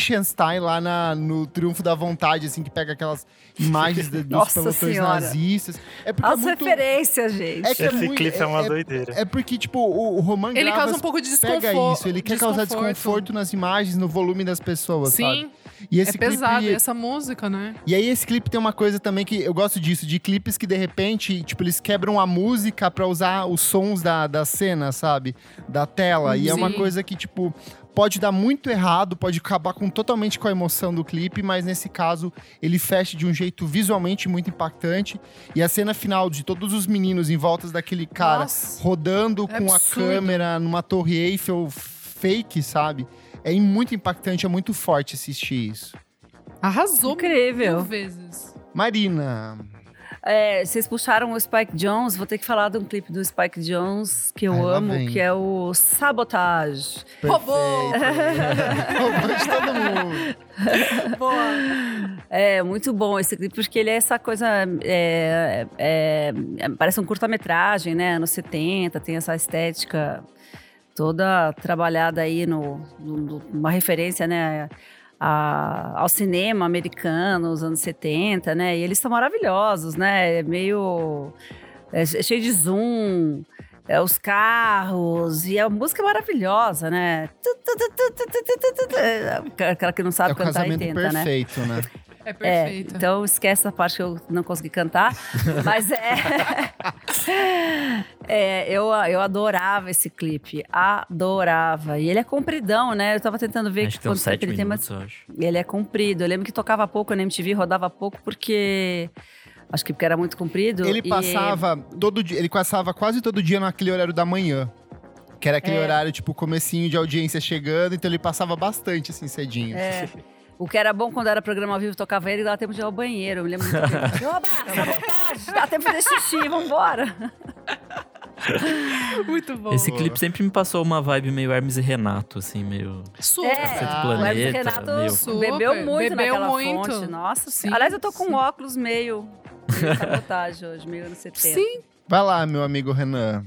lá na, no Triunfo da Vontade, assim, que pega aquelas imagens de- dos Nossa pelotões Senhora. nazistas. É porque é As muito, referências, gente. é que é Esse muito- clipe é uma é- doideira. é porque, tipo, o, o Roman Ele Gravas causa um pouco de pega desconforto. isso. Ele quer causar desconforto nas imagens, no volume das pessoas, sabe? Sim, E é esse pesado. clipe... Essa música, né? E aí esse clipe tem uma coisa também que eu gosto disso, de clipes que de repente, tipo, eles quebram a música pra usar os sons da, da cena, sabe? Da tela. E é uma Sim. coisa que, tipo, pode dar muito errado, pode acabar com totalmente com a emoção do clipe, mas nesse caso ele fecha de um jeito visualmente muito impactante. E a cena final de todos os meninos em volta daquele cara Nossa. rodando É com a absurdo. câmera numa torre Eiffel fake, sabe? É muito impactante, é muito forte assistir isso. Arrasou Incrível. mil vezes. Marina, É, vocês puxaram o Spike Jones, vou ter que falar de um clipe do Spike Jones que eu Ai, amo, vem. que é o Sabotage. Perfeito. Roubou de todo mundo. Boa. É muito bom esse clipe, porque ele é essa coisa. é, é, é, parece um curta-metragem, né? Anos 70, tem essa estética toda trabalhada aí no, no uma referência, né? A, ao cinema americano, nos anos 70, né? E eles são maravilhosos, né? É meio. É, é cheio de zoom, é, os carros, e a música é maravilhosa, né? Aquela que não sabe é cantar e perfeito, né? né? É, perfeito. então esquece essa parte que eu não consegui cantar. Mas é. é, eu, eu adorava esse clipe. Adorava. E ele é compridão, né? Eu tava tentando ver Acho que tem uns ele minutos, acho. é comprido. Eu lembro que tocava pouco na MTV, rodava pouco porque. Acho que porque era muito comprido. Ele e- passava todo dia, ele passava quase todo dia naquele horário da manhã. Que era aquele É. horário, tipo, comecinho de audiência chegando, então ele passava bastante, assim, cedinho. É. O que era bom quando era programa ao vivo, tocava ele e dava tempo de ir ao banheiro. Eu me lembro muito bem. Oba, sabotagem! Dá tempo de xixi, vambora. Muito bom. Esse clipe sempre me passou uma vibe meio Hermes e Renato, assim, meio. Super. É, Ah, Planeta, o Hermes Renato meio... Super. bebeu muito Bebeu naquela muito. fonte. Nossa, Sim, aliás, eu tô com sim. um óculos meio, meio sabotagem hoje, meio anos 70. Sim. Vai lá, meu amigo Renan.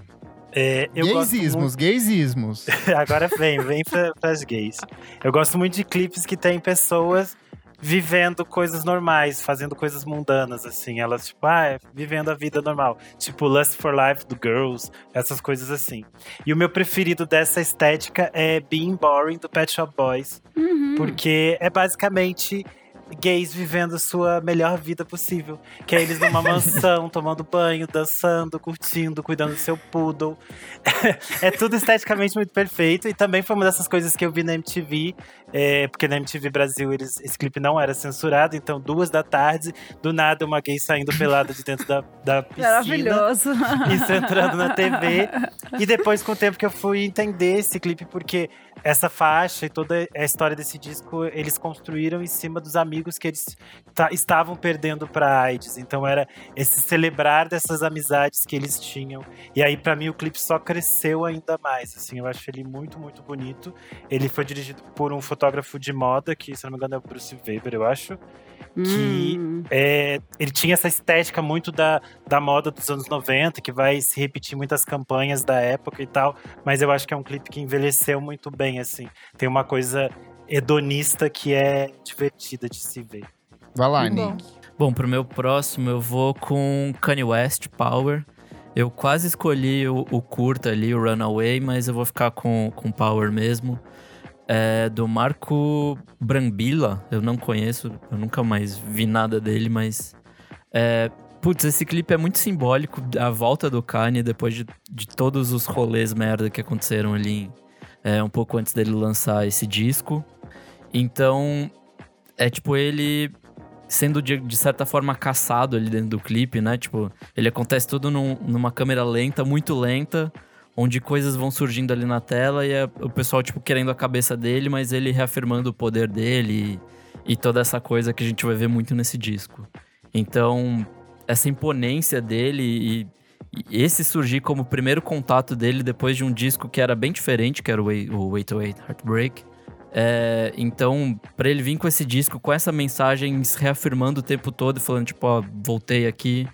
É, eu gosto Gaysismos, gaysismos. Agora vem, vem pra, pras gays. Eu gosto muito de clipes que tem pessoas vivendo coisas normais, fazendo coisas mundanas, assim. Elas, tipo, ah, é, vivendo a vida normal. Tipo, Lust for Life do Girls, essas coisas assim. E o meu preferido dessa estética é Being Boring do Pet Shop Boys. Uhum. Porque é basicamente gays vivendo sua melhor vida possível. Que é eles numa mansão, tomando banho, dançando, curtindo, cuidando do seu poodle. é tudo esteticamente muito perfeito. E também foi uma dessas coisas que eu vi na MTV. é, porque na MTV Brasil eles, esse clipe não era censurado. Então, duas da tarde, do nada, uma gay saindo pelada de dentro da, da piscina. Maravilhoso. Isso entrando na TV. E depois, com o tempo que eu fui entender esse clipe, porque essa faixa e toda a história desse disco, eles construíram em cima dos amigos que eles ta- estavam perdendo pra AIDS. Então era esse celebrar dessas amizades que eles tinham. E aí, pra mim, o clipe só cresceu ainda mais. Assim, eu acho ele muito, muito bonito. Ele foi dirigido por um fotógrafo de moda, que, se não me engano, é o Bruce Weber, eu acho. Que Hum. é, ele tinha essa estética muito da, da moda dos anos 90, que vai se repetir em muitas campanhas da época e tal, mas eu acho que é um clipe que envelheceu muito bem, assim. Tem uma coisa hedonista que é divertida de se ver. Vai lá, Muito bom. Nick. Bom, pro meu próximo eu vou com Kanye West, Power. Eu quase escolhi o, o curta ali, o Runaway, mas eu vou ficar com, com Power mesmo. É do Marco Brambilla, eu não conheço, eu nunca mais vi nada dele, mas. É, putz, esse clipe é muito simbólico, a volta do Kanye depois de, de todos os rolês merda que aconteceram ali, é, um pouco antes dele lançar esse disco. Então, é tipo ele sendo de, de certa forma caçado ali dentro do clipe, né? Tipo, ele acontece tudo num- numa câmera lenta, muito lenta, onde coisas vão surgindo ali na tela e é o pessoal, tipo, querendo a cabeça dele, mas ele reafirmando o poder dele e, e toda essa coisa que a gente vai ver muito nesse disco. Então, essa imponência dele e, e esse surgir como o primeiro contato dele depois de um disco que era bem diferente, que era o Way- o 808 Heartbreak. É, então, pra ele vir com esse disco, com essa mensagem, se reafirmando o tempo todo, falando, tipo, ó, voltei aqui.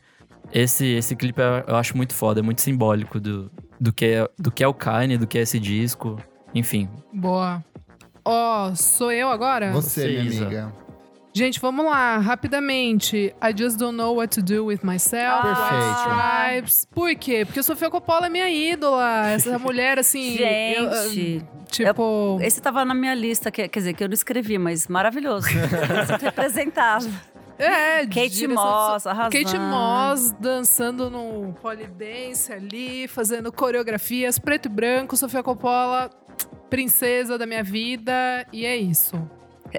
Esse, esse clipe eu acho muito foda, é muito simbólico do, do, que, é, do que é o Kanye, do que é esse disco. Enfim, Boa. Ó, sou eu agora? Você, minha Isa. amiga. Gente, vamos lá, rapidamente. I just don't know what to do with myself. Perfeito. Stripes. Por quê? Porque Sofia Coppola é minha ídola. Essa mulher, assim. eu, Gente, tipo. esse tava na minha lista, que- quer dizer, que eu não escrevi, mas maravilhoso. Muito representado. É, Kate Moss, arrasando. Kate Moss dançando no polidense ali, fazendo coreografias, preto e branco, Sofia Coppola, princesa da minha vida, e é isso.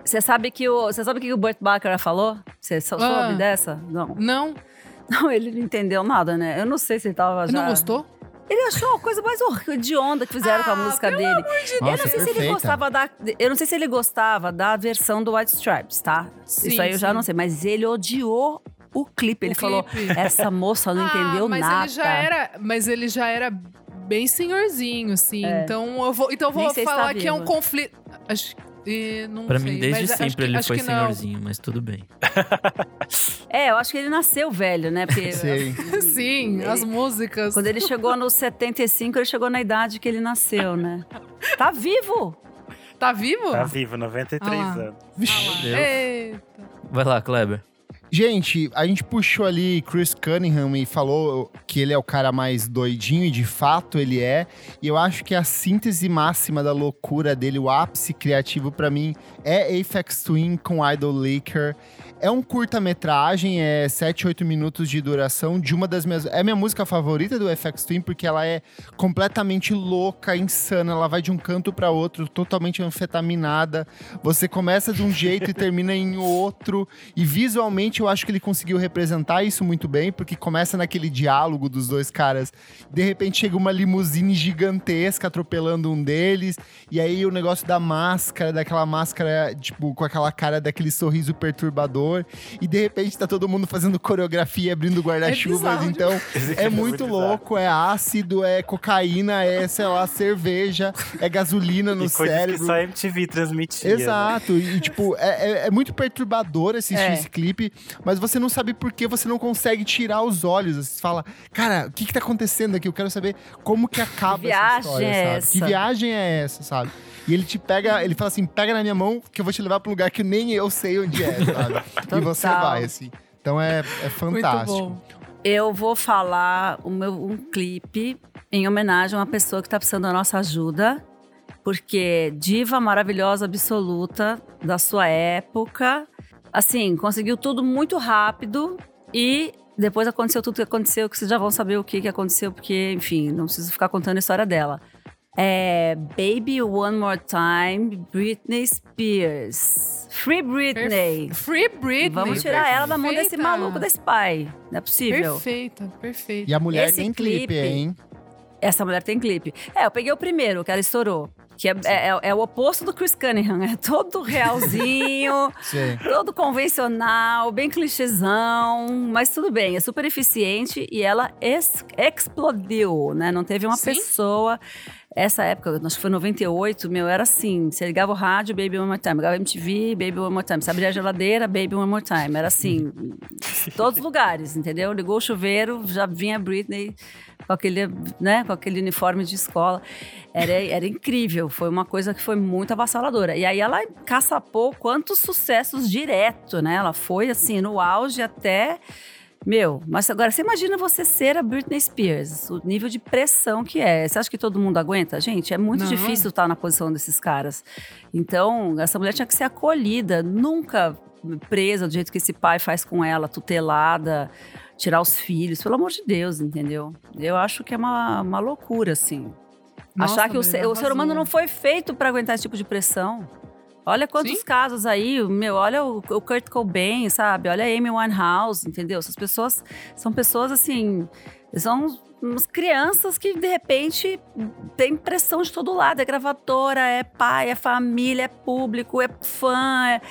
Você sabe que o, você sabe que o Burt Bacharach falou? Você só Ah. soube dessa? Não. Não? Não, ele não entendeu nada, né? Eu não sei se ele tava já... Não gostou? Ele achou a coisa mais horrível de onda que fizeram com a Ah, música dele. eu não Nossa, sei se ele perfeita. gostava da. Eu não sei se ele gostava da versão do White Stripes, tá? Sim, Isso aí eu já não sei. Mas ele odiou o clipe. Ele O falou: clipe. essa moça não entendeu ah, mas nada. Ele já era, mas ele já era bem senhorzinho, assim. É. Então eu vou, então eu vou se falar tá que é um conflito. Acho, e não pra sei, mim desde sempre que- ele foi senhorzinho, mas tudo bem. É, eu acho que ele nasceu velho, né? Porque Sei. Sim, as músicas. quando ele chegou nos 75, ele chegou na idade que ele nasceu, né? Tá vivo! Tá vivo? Tá vivo, 93 Ah anos. Eita. Vai lá, Kleber. Gente, a gente puxou ali Chris Cunningham e falou que ele é o cara mais doidinho, e de fato ele é. E eu acho que a síntese máxima da loucura dele, o ápice criativo para mim, é Apex Twin com Idol Laker. É um curta-metragem, é 7, 8 minutos de duração, de uma das minhas. É minha música favorita do FX Twin, porque ela é completamente louca, insana. Ela vai de um canto para outro, totalmente anfetaminada. Você começa de um jeito e termina em outro. E visualmente eu acho que ele conseguiu representar isso muito bem, porque começa naquele diálogo dos dois caras. De repente chega uma limusine gigantesca atropelando um deles. E aí o negócio da máscara, daquela máscara, tipo, com aquela cara daquele sorriso perturbador e de repente tá todo mundo fazendo coreografia, abrindo guarda-chuvas. É então é, é muito, louco, é ácido, é cocaína, é, sei lá, cerveja, é gasolina no e cérebro. que só a MTV transmitia. né? Exato, e tipo, é, é- é muito perturbador assistir É. esse clipe, mas você não sabe por que você não consegue tirar os olhos. Você fala, cara, o que que tá acontecendo aqui? Eu quero saber como que acaba Que essa viagem história, é sabe? essa? Que viagem é essa, sabe? E ele te pega, ele fala assim, pega na minha mão que eu vou te levar pra um lugar que nem eu sei onde é, sabe? e você vai, assim. Então é, é fantástico. Eu vou falar meu, um clipe em homenagem a uma pessoa que está precisando da nossa ajuda. Porque diva maravilhosa, absoluta, da sua época. Assim, conseguiu tudo muito rápido e depois aconteceu tudo que aconteceu, que vocês já vão saber o que, que aconteceu, porque, enfim, não preciso ficar contando a história dela. É Baby One More Time, Britney Spears. Free Britney. Free Britney. Vamos tirar ela da mão desse Perfeita. maluco desse pai. Não é possível. Perfeita, perfeita. E a mulher Esse tem clipe, clipe- hein? Essa mulher tem clipe. É, eu peguei o primeiro, que ela estourou. Que é, é- é o oposto do Chris Cunningham. É todo realzinho, Sim. todo convencional, bem clichêzão. Mas tudo bem, é super eficiente. E ela es- explodiu, né? Não teve uma Sim. pessoa... Essa época, acho que foi 98, meu, era assim. Você ligava o rádio, Baby One More Time. Ligava MTV, Baby One More Time. Você abria a geladeira, Baby One More Time. Era assim, todos os lugares, entendeu? Ligou o chuveiro, já vinha Britney com aquele, né, com aquele uniforme de escola. Era, era incrível, foi uma coisa que foi muito avassaladora. E aí ela caçapou quantos sucessos direto, né? Ela foi assim no auge até meu, mas agora você imagina você ser a Britney Spears, o nível de pressão que é. Você acha que todo mundo aguenta? Gente, é muito Não. difícil estar na posição desses caras. Então, essa mulher tinha que ser acolhida, nunca presa do jeito que esse pai faz com ela, tutelada, tirar os filhos, pelo amor de Deus, entendeu? Eu acho que é uma, uma loucura, assim. Nossa, Achar que o, ser, o ser humano não foi feito para aguentar esse tipo de pressão. Olha quantos Sim. casos aí, meu, olha o, o Kurt Cobain, sabe? Olha a Amy Winehouse, entendeu? Essas pessoas são pessoas assim, são umas crianças que de repente tem pressão de todo lado, é gravadora, é pai, é família, é público, é fã, é...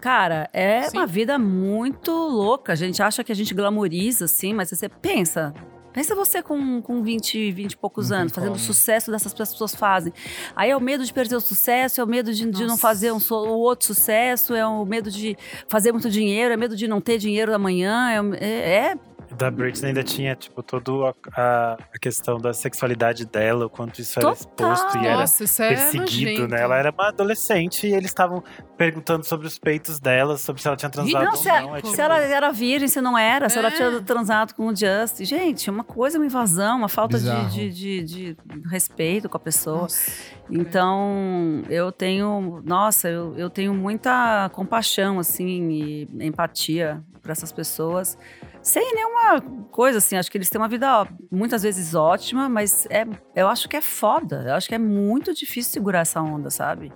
Cara, é Sim. uma vida muito louca. A gente acha que a gente glamoriza, assim, mas você pensa. Pensa você com, com 20, 20 e poucos Não anos, fazendo o sucesso dessas pessoas fazem. Aí é o medo de perder o sucesso, é o medo de, de não fazer um, o outro sucesso, é o medo de fazer muito dinheiro, é medo de não ter dinheiro amanhã. É, é, é Da Britney ainda tinha, tipo, toda a, a- questão da sexualidade dela, o quanto isso era Total. exposto e era Nossa, isso é perseguido, nojento. né? Ela era uma adolescente e eles estavam perguntando sobre os peitos dela, sobre se ela tinha transado Não, ou se, ela- não. É, se tipo, ela era virgem, se não era, se ela É. tinha transado com o Justin. Gente, uma coisa, uma invasão, uma falta de, de, de- de respeito com a pessoa. Nossa. Então, eu tenho, nossa, eu, eu tenho muita compaixão, assim, e empatia para essas pessoas. Sem nenhuma coisa, assim, acho que eles têm uma vida muitas vezes ótima, mas é, eu acho que é foda. Eu acho que é muito difícil segurar essa onda, sabe?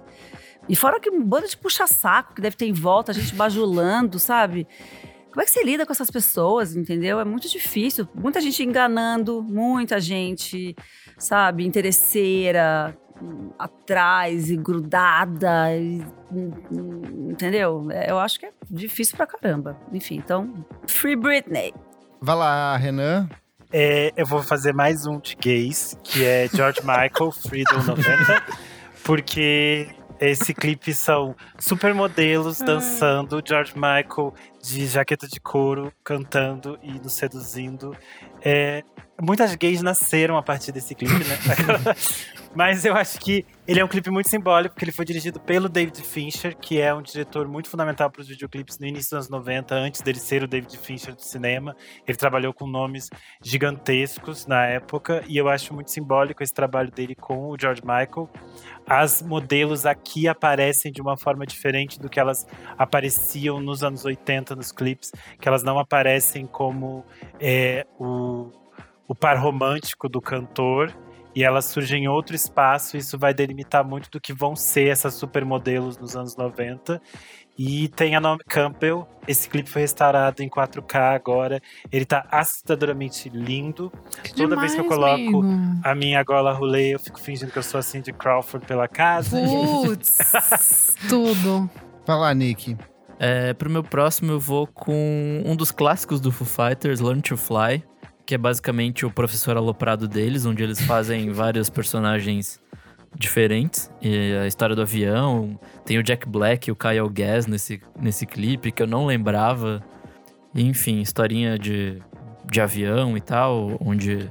E fora que um bando de puxa-saco que deve ter em volta, a gente bajulando, sabe? Como é que você lida com essas pessoas, entendeu? É muito difícil. Muita gente enganando, muita gente, sabe, interesseira, atrás e grudada, e, entendeu? É, Eu acho que é difícil pra caramba. Enfim, então, Free Britney. Vai lá, Renan. É, eu vou fazer mais um de gays, que é George Michael, Freedom 90, porque esse clipe são supermodelos dançando, George Michael de jaqueta de couro, cantando e nos seduzindo. É, muitas gays nasceram a partir desse clipe, né? Mas eu acho que ele é um clipe muito simbólico, porque ele foi dirigido pelo David Fincher, que é um diretor muito fundamental para os videoclipes no início dos anos 90, antes dele ser o David Fincher do cinema. Ele trabalhou com nomes gigantescos na época, e eu acho muito simbólico esse trabalho dele com o George Michael. As modelos aqui aparecem de uma forma diferente do que elas apareciam nos anos 80 nos clipes, que elas não aparecem como é, o, o par romântico do cantor, e elas surgem em outro espaço. Isso vai delimitar muito do que vão ser essas supermodelos nos anos 90. E tem a Naomi Campbell. Esse clipe foi restaurado em 4K agora. Ele tá assustadoramente lindo. Que Toda vez que eu demais, coloco amigo. a minha gola rolê, eu fico fingindo que eu sou assim de Crawford pela casa. Putz, tudo. Vai lá, Nick. É, pro meu próximo, eu vou com um dos clássicos do Foo Fighters, Learn to Fly, que é basicamente o professor aloprado deles, onde eles fazem vários personagens diferentes. E a história do avião, tem o Jack Black e o Kyle Gass nesse, nesse clipe, que eu não lembrava. Enfim, historinha de, de avião e tal, onde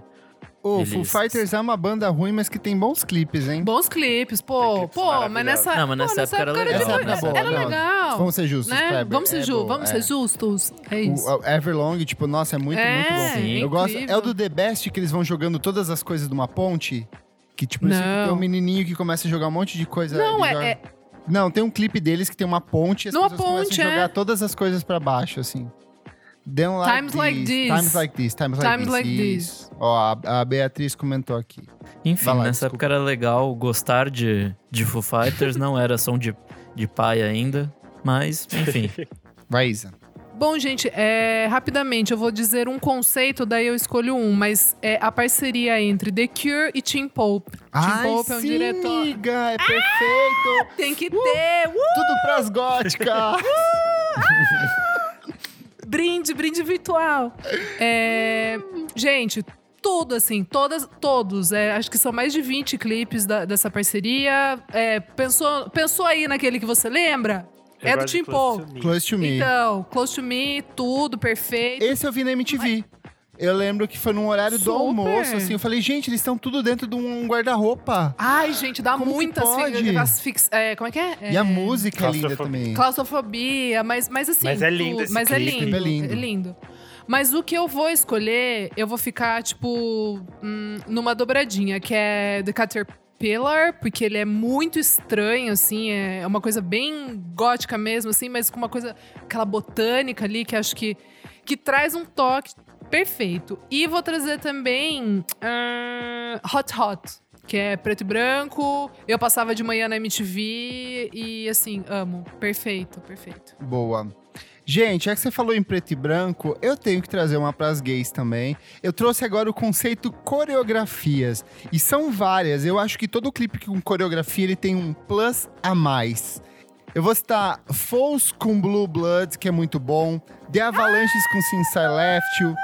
O Eles- Foo Fighters é uma banda ruim, mas que tem bons clipes, hein? Bons clipes, pô, clipes pô, mas nessa, Não, mas nessa pô, época era de- legal, é boa, era não. legal. Vamos ser justos, né? Kleber. Vamos ser, É ju vamos é. ser justos. É isso. O, o Everlong, tipo, nossa, é muito, É, muito bom. Sim. Eu gosto. É o do The Best que eles vão jogando todas as coisas de uma ponte. Que, tipo, tem um menininho que começa a jogar um monte de coisa. Não, é- joga- é- Não, tem um clipe deles que tem uma ponte e as Numa pessoas começam ponte, a jogar é. todas as coisas pra baixo, assim. Like Times like this. Times like this. Times like Times this. like Isso. Ó, a, a Beatriz comentou aqui. Enfim, lá, nessa desculpa. época era legal gostar de, de Foo Fighters, não era som de, de pai ainda, mas enfim. Vai, Isa. Bom, gente, é, rapidamente eu vou dizer um conceito, daí eu escolho um, mas é a parceria entre The Cure e Tim Pope. Tim Ai, Pope é um sim, diretor. amiga, é perfeito. Tem que ter! Uh! Tudo pras góticas. Brinde, brinde virtual. É, gente, tudo assim, todas, todos. é, acho que são mais de 20 clipes da- dessa parceria. É, pensou, pensou aí naquele que você lembra? É do Tim Me. Close to me. Então, Close to Me, tudo perfeito. Esse eu vi na MTV. Eu lembro que foi num horário do Super. almoço, assim. Eu falei, gente, eles estão tudo dentro de um guarda-roupa. Ai, gente, dá Como muitas fix- é, Como é que é? E a É, música é linda também. Claustrofobia, mas, mas assim. Mas é lindo esse Mas é clipe. lindo, É lindo. é lindo. Mas o que eu vou escolher, eu vou ficar, tipo, hum, numa dobradinha, que é The Caterpillar, porque ele é muito estranho, assim, é uma coisa bem gótica mesmo, assim, mas com uma coisa, aquela botânica ali, que acho que, que traz um toque perfeito. E vou trazer também ah, Hot Hot, que é preto e branco. Eu passava de manhã na MTV e, assim, amo. Perfeito, perfeito. Boa. Gente, já que você falou em preto e branco, eu tenho que trazer uma pras gays também. Eu trouxe agora o conceito coreografias. E são várias. Eu acho que todo clipe com coreografia ele tem um plus a mais. Eu vou citar Falls com Blue Bloods, que é muito bom. The Avalanches com Since Left You.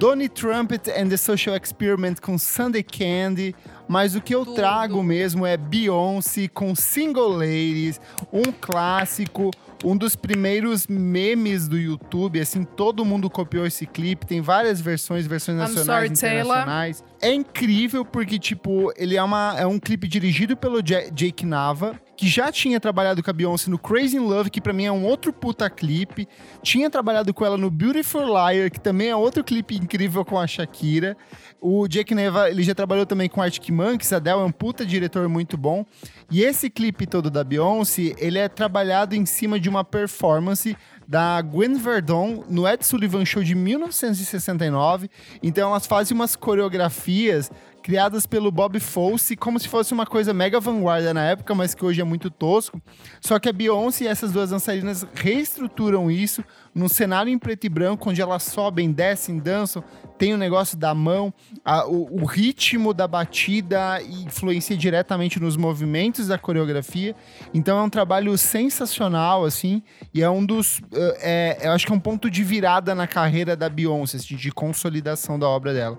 Donnie Trumpet and the Social Experiment com Sunday Candy. Mas o que eu Tudo. trago mesmo é Beyoncé com Single Ladies, um clássico, um dos primeiros memes do YouTube, assim, todo mundo copiou esse clipe, tem várias versões, versões nacionais, Taylor. internacionais. É incrível porque, tipo, ele é, uma, é um clipe dirigido pelo Ja- Jake Nava, que já tinha trabalhado com a Beyoncé no Crazy in Love, que pra mim é um outro puta clipe. Tinha trabalhado com ela no Beautiful Liar, que também é outro clipe incrível com a Shakira. O Jake Neva, ele já trabalhou também com Arctic Monkeys, Adele é um puta diretor muito bom. E esse clipe todo da Beyoncé, ele é trabalhado em cima de uma performance da Gwen Verdon no Ed Sullivan Show de 1969. Então elas fazem umas coreografias criadas pelo Bob Fosse, como se fosse uma coisa mega vanguarda na época, mas que hoje é muito tosco. Só que a Beyoncé e essas duas dançarinas reestruturam isso num cenário em preto e branco, onde elas sobem, descem, dançam, tem o negócio da mão, a- o, o ritmo da batida influencia diretamente nos movimentos da coreografia. Então é um trabalho sensacional, assim, e é um dos. eh, é, eu acho que é um ponto de virada na carreira da Beyoncé, assim, de consolidação da obra dela.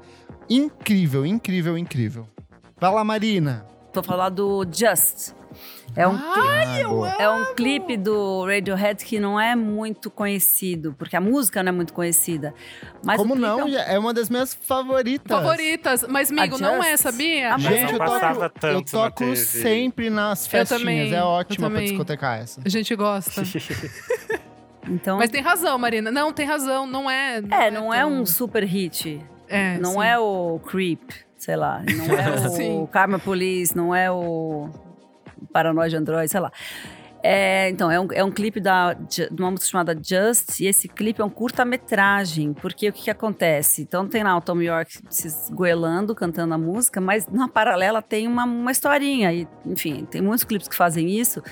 Incrível, incrível, incrível. Vai lá, Marina. Tô falando do Just. É um, Ai, boa. é um clipe do Radiohead que não é muito conhecido, porque a música não é muito conhecida. Mas Como clipe não? é um- É uma das minhas favoritas. Favoritas. Mas, amigo, não é, sabia? Ah, mas Gente, não eu toco, eu na toco TV. sempre nas festinhas. também, é ótima pra discotecar essa. A gente gosta. Então, Mas tem razão, Marina. Não, tem razão. Não é. é, não é tão- um super hit. É, não sim. é o Creep, sei lá. Não é o Karma Police, não é o Paranoid Android, sei lá. É, então, é um, é um clipe da, de uma música chamada Just, e esse clipe é um curta-metragem, porque o que, que acontece? Então tem lá o Tom York se esgoelando, cantando a música, mas na paralela tem uma, uma historinha, e, enfim, tem muitos clipes que fazem isso,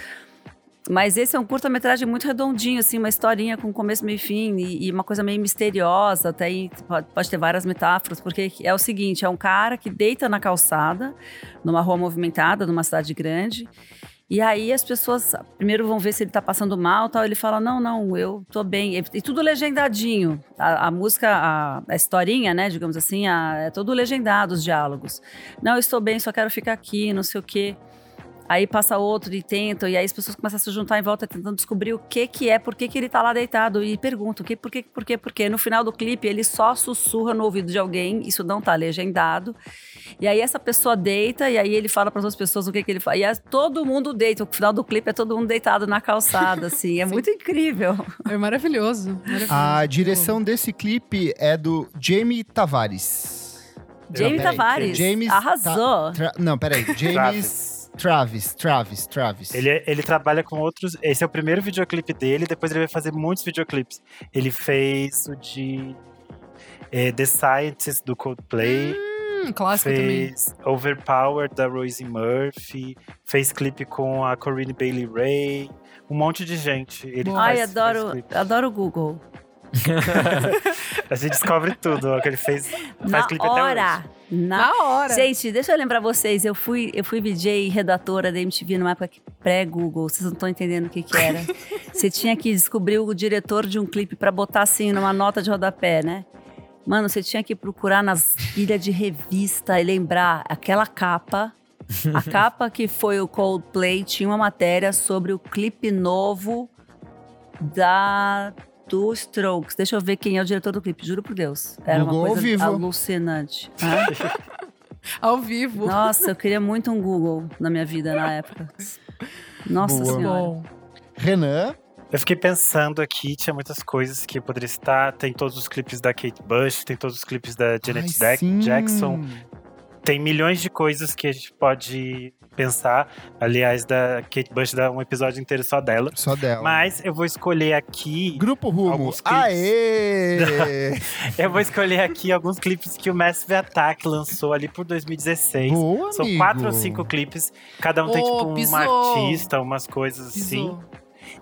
mas esse é um curta-metragem muito redondinho, assim, uma historinha com começo, meio e fim, e, uma coisa meio misteriosa, até aí pode, ter várias metáforas, porque é o seguinte, é um cara que deita na calçada, numa rua movimentada, numa cidade grande, e aí as pessoas primeiro vão ver se ele tá passando mal, tal, ele fala, não, não, eu tô bem, e, e tudo legendadinho, a, a música, a, a historinha, né, digamos assim, a- é todo legendado, os diálogos. Não, eu estou bem, só quero ficar aqui, não sei o quê. Aí passa outro e tentam, e aí as pessoas começam a se juntar em volta tentando descobrir o que que é, por que que ele tá lá deitado e perguntam, o que, por que, por que, por quê? No final do clipe, ele só sussurra no ouvido de alguém, isso não tá legendado. E aí essa pessoa deita, e aí ele fala para outras pessoas o que que ele faz. E aí todo mundo deita, o final do clipe é todo mundo deitado na calçada, assim, é muito incrível. É maravilhoso. maravilhoso. A direção desse clipe é do Jamie Tavares. Jamie Tavares, James arrasou. Tra- Não, peraí. James Travis. Travis, Travis. Ele, é, ele trabalha com outros. Esse é o primeiro videoclipe dele, depois ele vai fazer muitos videoclipes. Ele fez o de eh, The Scientist do Coldplay. Hum, clássico também. fez Overpowered da Rosie Murphy, fez clipe com a Corinne Bailey Ray, um monte de gente. Ele. Ai, faz, adoro, faz adoro o Google. A gente descobre tudo, ó, que ele fez, faz Na clipe até hora. hoje. Na Na hora. Gente, deixa eu lembrar vocês, eu fui, eu fui e redatora da MTV numa época que- pré-Google, vocês não estão entendendo o que que era. Você tinha que descobrir o diretor de um clipe pra botar assim numa nota de rodapé, né? Mano, você tinha que procurar nas pilhas de revista e lembrar aquela capa. A capa que foi o Coldplay tinha uma matéria sobre o clipe novo da do Strokes. Deixa eu ver quem é o diretor do clipe, juro por Deus. Era Google uma ao coisa vivo. alucinante. Ao vivo. Nossa, eu queria muito um Google na minha vida na época. Nossa Boa. senhora. Bom. Renan. Eu fiquei pensando aqui, tinha muitas coisas que eu poderia citar. Tem todos os clipes da Kate Bush, tem todos os clipes da Janet Ai. Jackson. Tem milhões de coisas que a gente pode pensar. Aliás, da Kate Bush dá um episódio inteiro só dela. Só dela. Mas eu vou escolher aqui. Grupo Rumo. Alguns clipes. Aê! Eu vou escolher aqui alguns clipes que o Massive Attack lançou ali por 2016. Boa, São amigo. quatro ou cinco clipes. Cada um tem, Ô, tipo, um pisou. artista, umas coisas assim.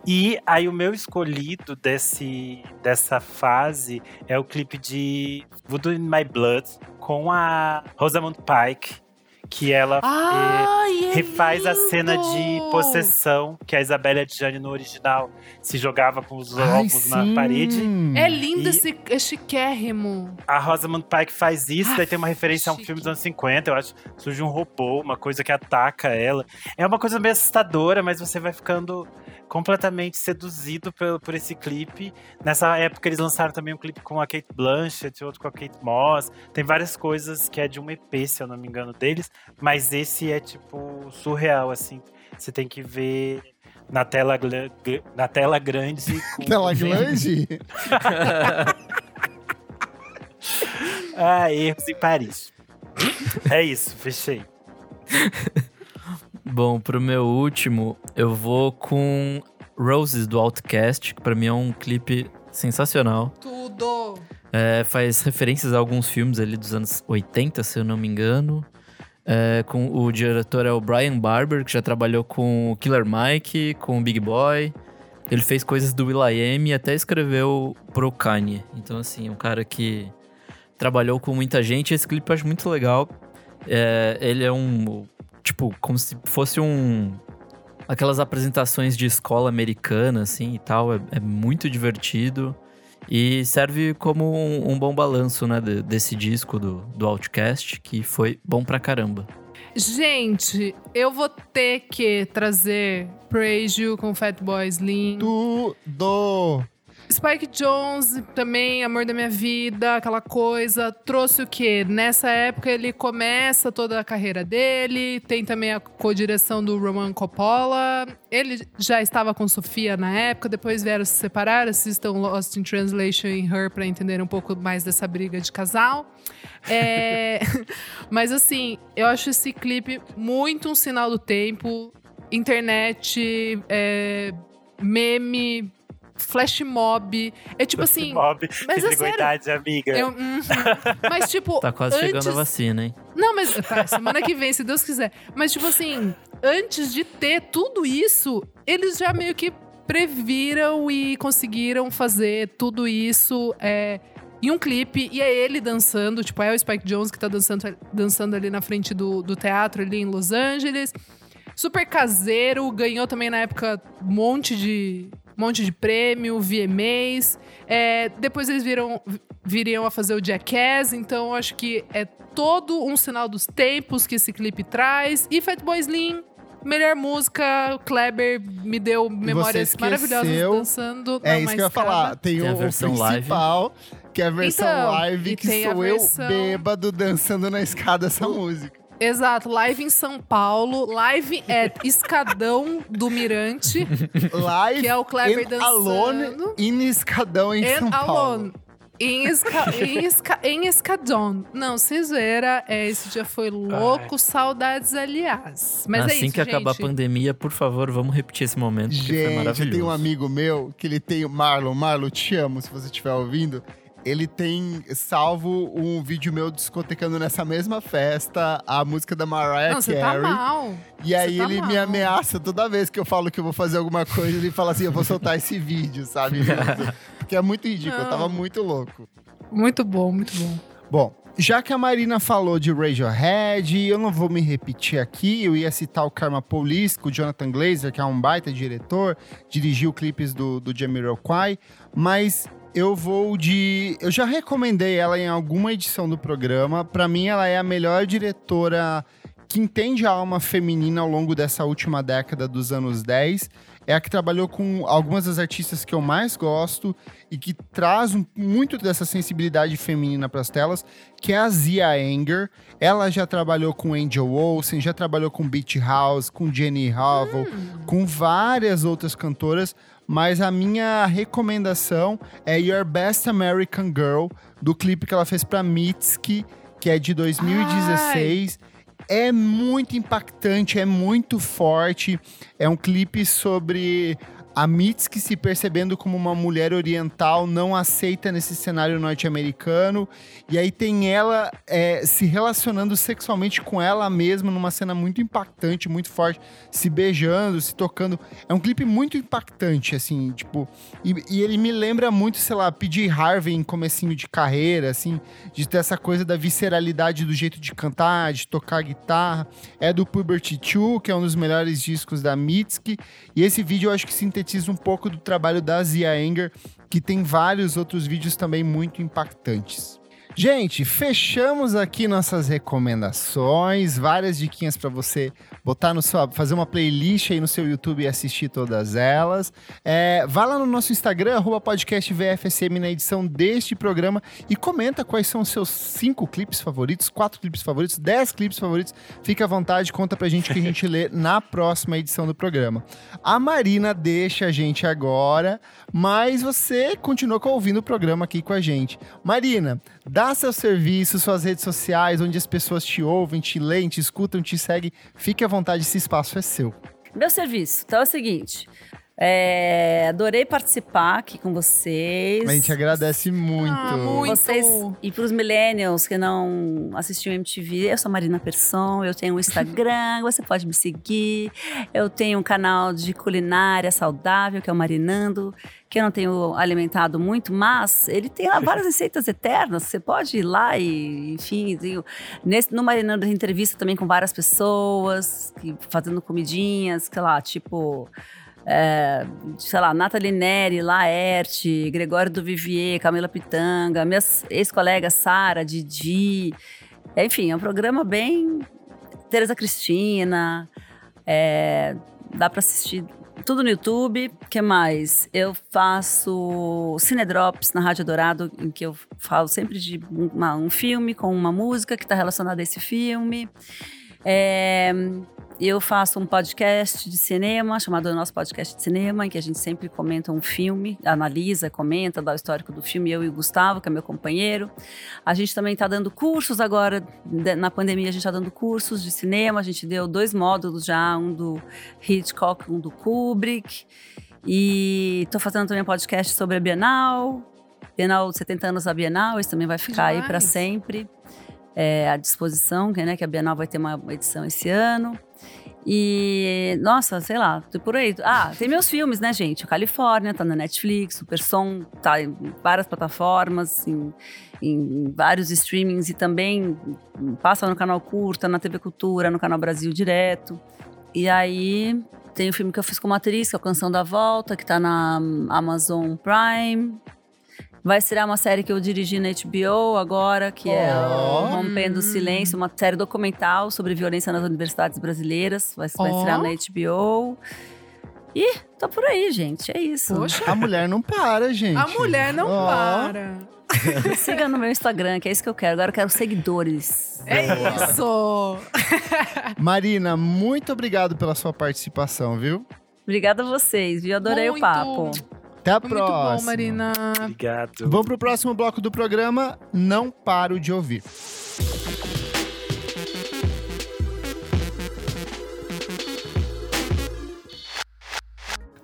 E aí o meu escolhido desse, dessa fase é o clipe de Voodoo in My Blood com a Rosamund Pike, que ela Ai, é refaz a cena de lindo! possessão que a Isabelle Adjani no original se jogava com os Ai, ovos na parede. É lindo E- esse é chiquérrimo. A Rosamund Pike faz isso, daí tem uma Ah, referência a um chique. filme dos anos 50, eu acho. Surge um robô, uma coisa que ataca ela. É uma coisa meio assustadora, mas você vai ficando completamente seduzido por, por esse clipe. Nessa época eles lançaram também um clipe com a Kate Blanchett, outro com a Kate Moss. Tem várias coisas que é de um EP, se eu não me engano, deles. Mas esse é, tipo, surreal, assim. Você tem que ver na tela, na tela grande. Com Tela grande? Ah, erros em Paris. é isso, fechei. Bom, pro meu último, eu vou com Roses do Outcast, que pra mim é um clipe sensacional. Tudo. É, faz referências a alguns filmes ali dos anos 80, se eu não me engano. É, com o diretor é o Brian Barber, que já trabalhou com o Killer Mike, com o Big Boy. Ele fez coisas do Will.i.am e até escreveu pro Kanye. Então, assim, é um cara que trabalhou com muita gente. Esse clipe eu acho muito legal. É, ele é um... Tipo, como se fosse um... Aquelas apresentações de escola americana, assim, e tal. É, é muito divertido. E serve como um, um bom balanço, né, de- desse disco do, do Outcast, que foi bom pra caramba. Gente, eu vou ter que trazer Praise You com Fatboy Slim. Tudo! Spike Jones também, Amor da Minha Vida, aquela coisa. Trouxe o quê? Nessa época ele começa toda a carreira dele, tem também a co-direção do Roman Coppola. Ele já estava com Sofia na época, depois vieram se separar. Assistam Lost in Translation em Her para entender um pouco mais dessa briga de casal. É... Mas assim, eu acho esse clipe muito um sinal do tempo. Internet, é... meme, flash mob. É tipo assim. Mob, mas é idade, amiga. eu- uhum. Mas tipo. Tá quase chegando a antes- vacina, hein? Não, mas. Tá, semana que vem, se Deus quiser. Mas, tipo assim, antes de ter tudo isso, eles já meio que previram e conseguiram fazer tudo isso é, em um clipe. E é ele dançando, tipo, é o Spike Jones que tá dançando, dançando ali na frente do, do teatro, ali em Los Angeles. Super caseiro, ganhou também na época um monte de. Monte de prêmio, VMAs. É, depois eles viram, viriam a fazer o Jackass, então eu acho que é todo um sinal dos tempos que esse clipe traz. E Fatboy Slim, melhor música, o Kleber me deu memórias maravilhosas dançando. É isso que eu ia falar. Tem, Tem a o, versão live. principal, que é a versão Então, live, que sou eu versão- bêbado dançando na escada essa música. Exato, live em São Paulo, live é Escadão do Mirante, Live que é o Kleber in dançando. Alone in Escadão em And São Paulo. Alone. Em, esca, em, esca, em Escadão. Não, sem zoeira, é, esse dia foi louco, saudades, aliás. Mas assim é isso, que acabar a gente. pandemia, por favor, vamos repetir esse momento, que foi Gente, maravilhoso. tenho um amigo meu que ele tem o Marlon. Marlon, te amo se você estiver ouvindo. Ele tem salvo um vídeo meu discotecando nessa mesma festa a música da Mariah Não, você tá Carey. mal. e aí tá ele me mal. ameaça toda vez que eu falo que eu vou fazer alguma coisa, ele fala assim: eu vou soltar esse vídeo, sabe? Porque é muito ridículo, eu Não. tava muito louco. Muito bom, muito bom. Bom, já que a Marina falou de Radiohead, eu não vou me repetir aqui, eu ia citar o Karma Police, o Jonathan Glazer, que é um baita diretor, dirigiu clipes do, do Jamiroquai, mas eu vou de... Eu já recomendei ela em alguma edição do programa, pra mim ela é a melhor diretora que entende a alma feminina ao longo dessa última década dos anos 10, é a que trabalhou com algumas das artistas que eu mais gosto e que traz um- muito dessa sensibilidade feminina para as telas, que é a Zia Anger. Ela já trabalhou com Angel Olsen, já trabalhou com Beach House, com Jenny Hovel, com várias outras cantoras, mas a minha recomendação é Your Best American Girl, do clipe que ela fez para Mitski, que é de 2016. É muito impactante, é muito forte. É um clipe sobre a Mitski se percebendo como uma mulher oriental não aceita nesse cenário norte-americano. E aí tem ela é, se relacionando sexualmente com ela mesma numa cena muito impactante, muito forte, se beijando, se tocando. É um clipe muito impactante, assim, tipo. E, e ele me lembra muito, sei lá, P.J. Harvey em comecinho de carreira, assim, de ter essa coisa da visceralidade do jeito de cantar, de tocar guitarra. É do Puberty 2, que é um dos melhores discos da Mitski. E esse vídeo eu acho que sintetiza um pouco do trabalho da Zia Anger, que tem vários outros vídeos também muito impactantes. Gente, fechamos aqui nossas recomendações, várias diquinhas para você botar no seu, fazer uma playlist aí no seu YouTube e assistir todas elas. É, vá lá no nosso Instagram, arroba podcast VFSM na edição deste programa e comenta quais são os seus cinco clipes favoritos, quatro clipes favoritos, dez clipes favoritos. Fique à vontade, conta pra gente que a gente lê na próxima edição do programa. A Marina deixa a gente agora, mas você continua ouvindo o programa aqui com a gente. Marina, dá seu serviço, suas redes sociais, onde as pessoas te ouvem, te leem, te escutam, te seguem. Fique à vontade, esse espaço é seu. Meu serviço. Então é o seguinte. É, adorei participar aqui com vocês. A gente agradece muito. Ah, muito. Vocês e para os millennials que não assistiam MTV, eu sou Marina Persson, eu tenho um Instagram, você pode me seguir. Eu tenho um canal de culinária saudável, que é o Marinando, que eu não tenho alimentado muito, mas ele tem lá várias receitas eternas. Você pode ir lá e, enfim, tem nesse, no Marinando entrevista também com várias pessoas, que- fazendo comidinhas, sei lá, tipo é, sei lá, Nathalie Neri, Laerte, Gregório do Vivier, Camila Pitanga, minhas ex-colegas Sara, Didi. Enfim, é um programa bem Teresa Cristina. é, dá pra assistir tudo no YouTube. O que mais? Eu faço Cinedrops na Rádio Dourado, em que eu falo sempre de uma- um filme com uma música que está relacionada a esse filme. É, eu faço um podcast de cinema, chamado Nosso Podcast de Cinema, em que a gente sempre comenta um filme, analisa, comenta, dá o histórico do filme, eu e o Gustavo, que é meu companheiro. A gente também está dando cursos agora, na pandemia a gente está dando cursos de cinema, a gente deu dois módulos já, um do Hitchcock, um do Kubrick. E estou fazendo também um podcast sobre a Bienal, Bienal 70 anos da Bienal, esse também vai ficar aí para demais. sempre é, à disposição, né, que a Bienal vai ter uma edição esse ano. E, nossa, sei lá, por aí. Ah, tem meus filmes, né, gente? O Califórnia tá na Netflix, Super Som tá em várias plataformas, em, em vários streamings e também passa no canal Curta, na TV Cultura, no canal Brasil direto. E aí tem o filme que eu fiz como atriz, que é o Canção da Volta, que tá na Amazon Prime. Vai estrear uma série que eu dirigi na HBO agora, que é Ó. o Rompendo o Silêncio, uma série documental sobre violência nas universidades brasileiras. Vai, vai estrear na HBO. Ih, tá por aí, gente. É isso. Poxa, A mulher não para, gente. a mulher não Ó. para. Siga no meu Instagram, que é isso que eu quero. Agora eu quero seguidores. É isso. Marina, muito obrigado pela sua participação, viu? Obrigada a vocês, viu? Adorei Muito. o papo. Até a Foi muito próxima. bom, Marina. Obrigado. Vamos pro próximo bloco do programa. Não paro de ouvir.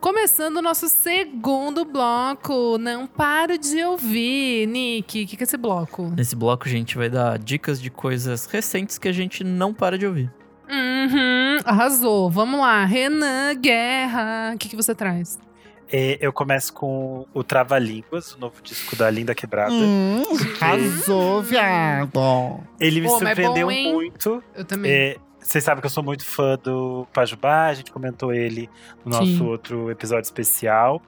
Começando o nosso segundo bloco. Não paro de ouvir. Nick, o que, que é esse bloco? Nesse bloco, a gente vai dar dicas de coisas recentes que a gente não para de ouvir. Uhum, arrasou. Vamos lá. Renan Guerra. O que, que você traz? É, eu começo com o Trava Línguas, o novo disco da Linda Quebrada. Hum, arrasou, viado. Ele me Pô, é surpreendeu bom, hein? muito. Eu também. É, vocês sabem que eu sou muito fã do Pajubá, a gente comentou ele no nosso Sim. outro episódio especial.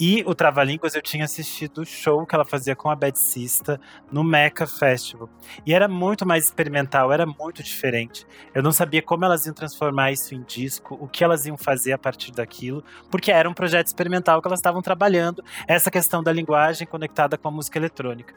E o Trava Línguas eu tinha assistido o show que ela fazia com a Bad Sista no Mecha Festival. E era muito mais experimental, era muito diferente. Eu não sabia como elas iam transformar isso em disco, o que elas iam fazer a partir daquilo, porque era um projeto experimental que elas estavam trabalhando, essa questão da linguagem conectada com a música eletrônica.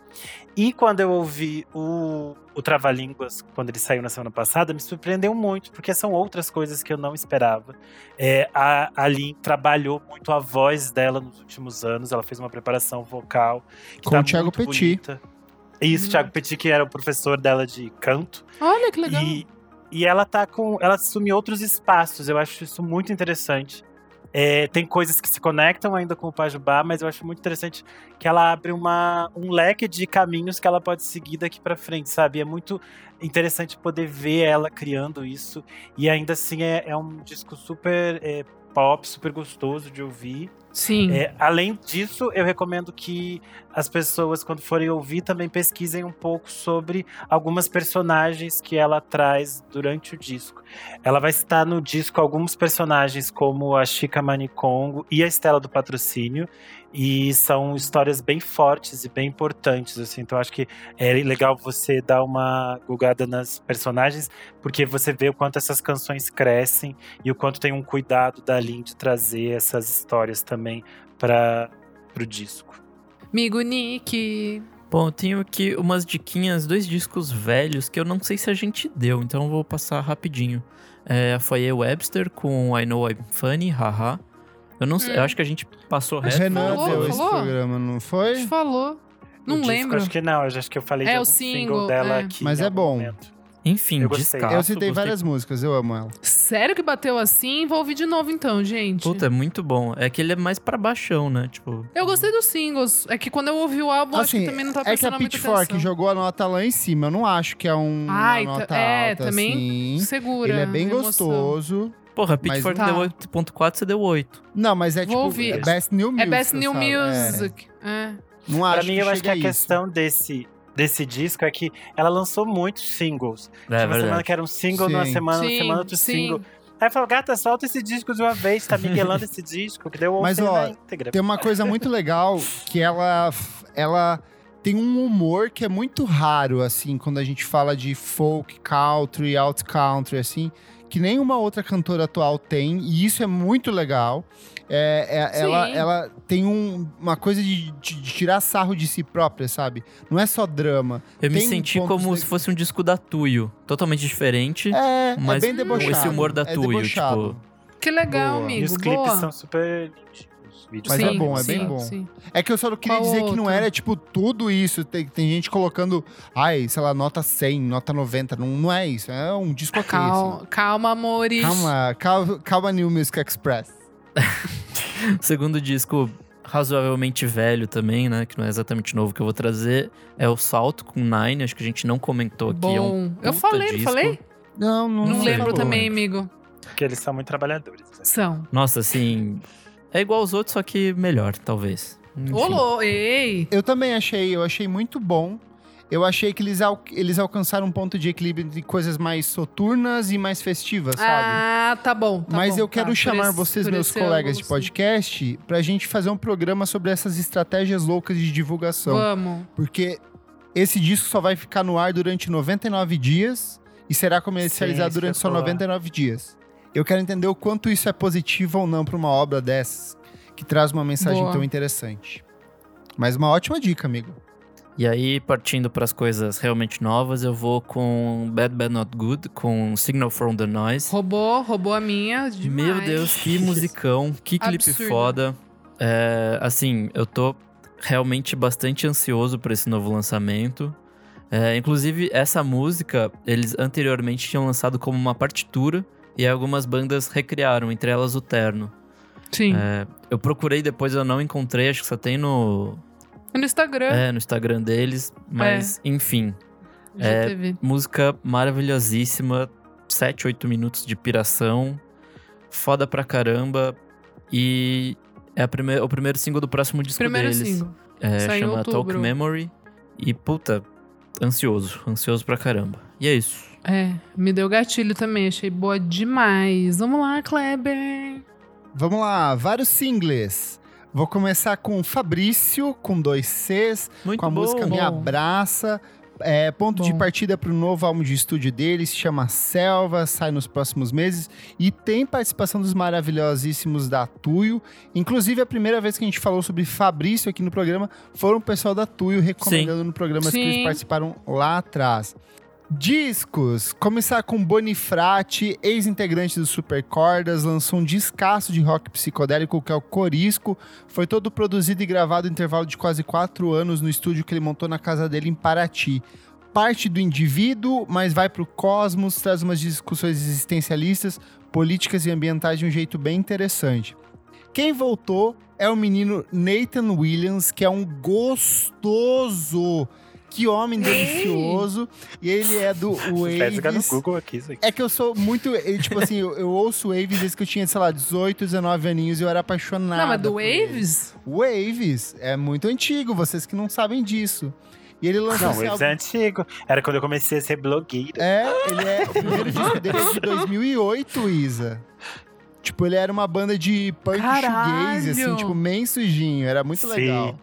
E quando eu ouvi o, o Trava Línguas, quando ele saiu na semana passada, me surpreendeu muito, porque são outras coisas que eu não esperava. É, a, a Lin trabalhou muito a voz dela nos últimos anos, ela fez uma preparação vocal. que Com tá o Thiago muito Petit. bonita. Isso, Hum. Thiago Petit, que era o professor dela de canto. Olha que legal. E, e ela tá com. Ela assume outros espaços. Eu acho isso muito interessante. É, tem coisas que se conectam ainda com o Pajubá, mas eu acho muito interessante que ela abre uma, um leque de caminhos que ela pode seguir daqui pra frente, sabe? É muito interessante poder ver ela criando isso. E ainda assim é, é um disco super é, pop, super gostoso de ouvir. Sim. É, além disso, eu recomendo que as pessoas, quando forem ouvir, também pesquisem um pouco sobre algumas personagens que ela traz durante o disco. Ela vai citar no disco alguns personagens como a Chica Manicongo e a Estela do Patrocínio. E são histórias bem fortes e bem importantes, assim. Então acho que é legal você dar uma gulgada nas personagens, porque você vê o quanto essas canções crescem e o quanto tem um cuidado da Lin de trazer essas histórias também para o disco. Amigo Nick. Bom, eu tenho aqui umas diquinhas, dois discos velhos que eu não sei se a gente deu, então eu vou passar rapidinho. É a Foyer Webster com I Know I'm Funny, haha. Eu não sei, Hum. eu acho que a gente passou O reto. Renan falou, deu esse falou? programa, não A foi? gente falou. Não O disco, lembro. Acho que não, eu acho que eu falei É, de o algum single, single dela é. aqui. Mas é bom. momento. Enfim, Eu gostei. descasso. Eu citei gostei várias músicas, eu amo ela. Sério que bateu assim? Vou ouvir de novo então, gente. Puta, é muito bom. É que ele é mais pra baixão, né? Tipo, Eu gostei dos singles. É que quando eu ouvi o álbum, acho que Assim, também não tá é que a prestando Pitchfork jogou a nota lá em cima. Eu não acho que é um, Ai, uma tá- nota é, alta, também assim. Segura. Ele é bem a emoção. gostoso. Porra, Mas- Pitchfork Tá. deu 8.4, você deu 8. Não, mas é Vou tipo é Best New Music. É Best New? É. Music. É. Não acho Pra mim, eu acho que a isso. questão desse, desse disco é que ela lançou muitos singles. É Tinha uma semana que era um single, numa Sim. semana, Sim, uma semana outro sim. single. Aí eu falo, gata, solta esse disco de uma vez, tá miguelando esse disco, que deu Mas, ó, na íntegra. Tem uma coisa muito legal que ela, ela tem um humor que é muito raro, assim, quando a gente fala de folk, country, out country, assim, que nenhuma outra cantora atual tem, e isso é muito legal. É, é- ela, ela tem um- uma coisa de, de- de tirar sarro de si própria, sabe? Não é só drama. Eu me Tem senti pontos como de- se fosse um disco da Tuyo. Totalmente diferente. É, Mas é bem com debochado. esse humor da é Tuyo, debochado. tipo- Que legal, Boa. E amigo. os clipes Boa. são super Mas são é bom, é sim, bem bom. sim. É que eu só não queria Qual dizer que não outro? era, tipo, tudo isso. Tem, tem gente colocando, ai, sei lá, nota 100, nota 90. Não, não é isso. É um disco ok, assim. Calma, calma, amores. Calma, calma, calma New Music Express. O segundo disco, razoavelmente velho também, né? Que não é exatamente novo que eu vou trazer. É o Salto com Nine. Acho que a gente não comentou aqui. É um Bom. Eu falei, não disco. falei? Não, não, Não, lembro também, amigo. Porque eles são muito trabalhadores. né? São. Nossa, assim. É igual aos outros, só que melhor, talvez. Enfim. Olô, ei. Eu também achei, eu achei muito bom. Eu achei que eles, al- eles alcançaram um ponto de equilíbrio de coisas mais soturnas e mais festivas, sabe? Ah, tá bom. tá Mas bom, eu quero tá. Chamar esse- vocês, meus colegas de podcast, pra gente fazer um programa sobre essas estratégias loucas de divulgação. Vamos. Porque esse disco só vai ficar no ar durante 99 dias e será comercializado Sim, durante só espetacular. 99 dias. Eu quero entender o quanto isso é positivo ou não pra uma obra dessas, que traz uma mensagem Boa. tão interessante. Mas uma ótima dica, amigo. E aí, partindo para as coisas realmente novas, eu vou com Bad Bad Not Good, com Signal from the Noise. Roubou, roubou a minha. Demais. Meu Deus, que musicão, que clipe Absurdo. foda. É, assim, eu tô realmente bastante ansioso por esse novo lançamento. É, inclusive, essa música, eles anteriormente tinham lançado como uma partitura e algumas bandas recriaram, entre elas o Terno. Sim. É, eu procurei depois, eu não encontrei, acho que só tem no, No Instagram. é, no Instagram deles, mas enfim. já é, teve. Música maravilhosíssima, 7, 8 minutos de piração, foda pra caramba. E é a prime o primeiro single do próximo disco Primeiro deles. single. É, Sai chama Talk. Memory. E puta, ansioso, ansioso pra caramba. E é isso. É, me deu gatilho também. Achei boa demais. Vamos lá, Kleber. Vamos lá, vários singles. Vou começar com Fabrício, com dois Cs, Muito com a bom. música Me bom. Abraça. É, ponto de Bom. partida para o novo álbum de estúdio dele, se chama Selva, sai nos próximos meses e tem participação dos maravilhosíssimos da Tuyo. Inclusive, a primeira vez que a gente falou sobre Fabrício aqui no programa foram o pessoal da Tuyo recomendando no programa que eles Sim. participaram lá atrás. Discos. Começar com Bonifrati, ex-integrante do Super Cordas, lançou um discaço de rock psicodélico que é o Corisco. Foi todo produzido e gravado em intervalo de quase quatro anos no estúdio que ele montou na casa dele em Paraty. Parte do indivíduo, mas vai pro cosmos, traz umas discussões existencialistas, políticas e ambientais de um jeito bem interessante. Quem voltou é o menino Nathan Williams, que é um gostoso. Que homem delicioso. E ele é do Waves. Google aqui, isso aqui. É que eu sou muito. Tipo assim, eu, eu ouço Waves desde que eu tinha, sei lá, 18, 19 aninhos e eu era apaixonado. não, mas do por ele. Waves? Waves é muito antigo, vocês que não sabem disso. E ele lançou Não, Waves álbum. é antigo. Era quando eu comecei a ser blogueira. É, ele é. O primeiro disco dele é de 2008, Isa. Tipo, ele era uma banda de punk shoegaze, assim, tipo, bem sujinho. Era muito Sim. legal.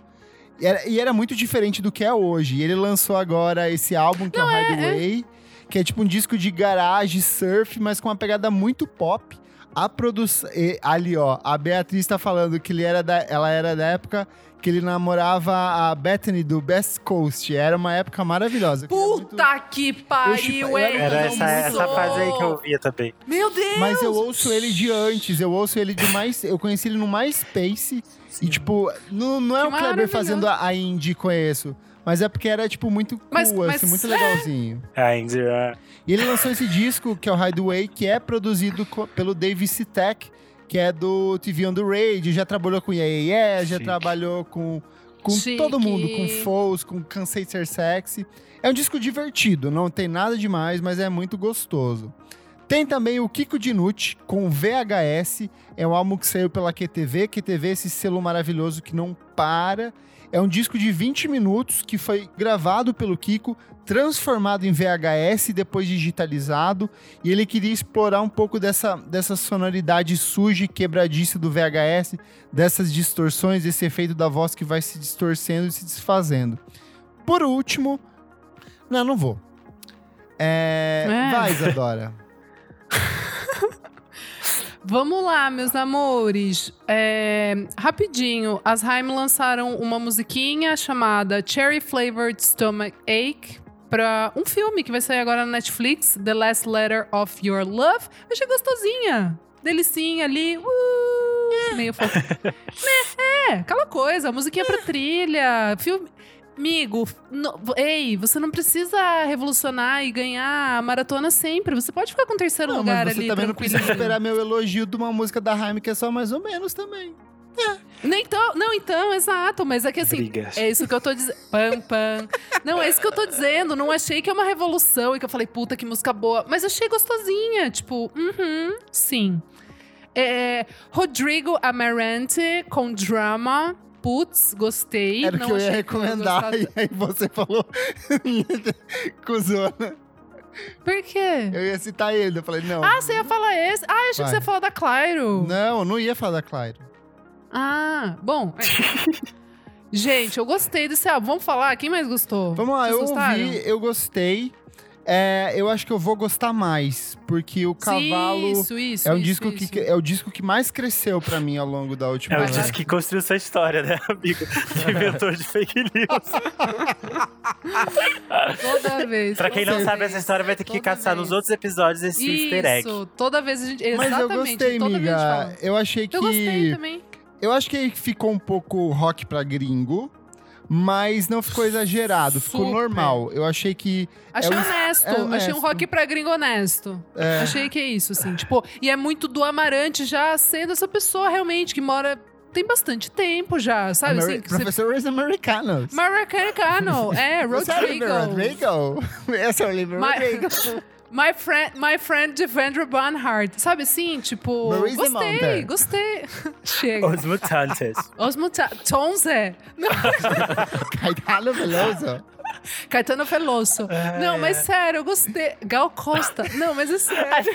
E era, e era muito diferente do que é hoje. E ele lançou agora esse álbum, que é o Hideaway, que é tipo um disco de garage, surf, mas com uma pegada muito pop. A produção. Ali, ó, a Beatriz tá falando que ele era da, ela era da época que ele namorava a Bethany do Best Coast. Era uma época maravilhosa. Queria muito- Puta que pariu, hein? era Era essa, é essa fase aí que eu ouvia também. Meu Deus! Mas eu ouço ele de antes, eu ouço ele de mais. Eu conheci ele no MySpace. E, tipo, não, não é Que o Kleber fazendo a a indie conheço. Mas é porque era, tipo, muito cool, Mas- mas- assim, muito é. legalzinho. A Indira. E ele lançou esse disco, que é o Hideaway, que é produzido pelo Dave Citek, que é do TV on the Radio, já trabalhou com Yeah, Yeah, Yeah, já trabalhou com, com Chique. todo mundo, com Foes, com Cansei de Ser Sexy. É um disco divertido, não tem nada demais, mas é muito gostoso. Tem também o Kiko Dinucci com VHS, é um álbum que saiu pela QTV, QTV é esse selo maravilhoso que não para. É um disco de 20 minutos que foi gravado pelo Kiko, transformado em VHS depois digitalizado. E ele queria explorar um pouco dessa, dessa sonoridade suja e quebradiça do VHS, dessas distorções, esse efeito da voz que vai se distorcendo e se desfazendo. por último. Não, não vou. É, É. Vai, Isadora. Vamos lá, meus amores. É, rapidinho, as Haim lançaram uma musiquinha chamada Cherry Flavored Stomach Ache pra um filme que vai sair agora na Netflix, The Last Letter of Your Love. Eu achei gostosinha. Delicinha ali. Uh, meio fofo. Né, é, aquela coisa, musiquinha pra trilha. Filme. Amigo, no- ei, você não precisa revolucionar e ganhar a maratona sempre. Você pode ficar com o terceiro Não, lugar mas você ali. também não precisa esperar meu elogio de uma música da Haim, que é só mais ou menos também. Nem então, não, então, exato. Mas é que assim, Brigas. é isso que eu tô dizendo. Pam, pam. Não, é isso que eu tô dizendo. Não achei que é uma revolução e que eu falei, puta, que música boa. Mas achei gostosinha. Tipo, uhum, sim. É, Rodrigo Amarante com drama. Putz, gostei. Era o que eu ia recomendar. E aí você falou. Cusona. Por quê? Eu ia citar ele. Eu falei, não. Ah, você ia falar esse? Ah, eu achei que você ia falar da Clairo. Não, não ia falar da Clairo. Ah, bom. é. Gente, eu gostei desse álbum. Vamos falar? Quem mais gostou? Vamos lá, Vocês eu gostaram? ouvi, eu gostei. É, eu acho que eu vou gostar mais, porque o cavalo Isso, isso, é um isso, disco isso. que é o disco que mais cresceu pra mim ao longo da última É o disco que construiu sua história, né, amigo? Inventor de fake news. Toda vez. pra quem não toda sabe vez, essa história, vai ter que toda caçar vez. nos outros episódios esse easter egg. Isso, toda vez a gente. Mas Exatamente. eu gostei, toda vez amiga. Eu achei que Eu gostei também. eu acho que ficou um pouco rock pra gringo, mas não ficou exagerado, ficou Super. normal. Eu achei que Achei é honesto. é Achei honesto. um rock pra gringo honesto. é, Achei que é isso, assim. Tipo, e é muito do Amarante já sendo essa pessoa realmente que mora. Tem bastante tempo já, sabe? Ameri Assim, que você... Professores Americanos. Maracano, é, é Rodrigo. Rodrigo? Esse é o Oliver Rodrigo. My friend, my friend Devendra Banhart. Sabe assim? Tipo, Marisa gostei, gostei. Chega. Os mutantes. Os muta... Tonze. Caetano Veloso. Caetano Veloso. Não, mas sério, eu gostei. Gal Costa. Não, mas é sério.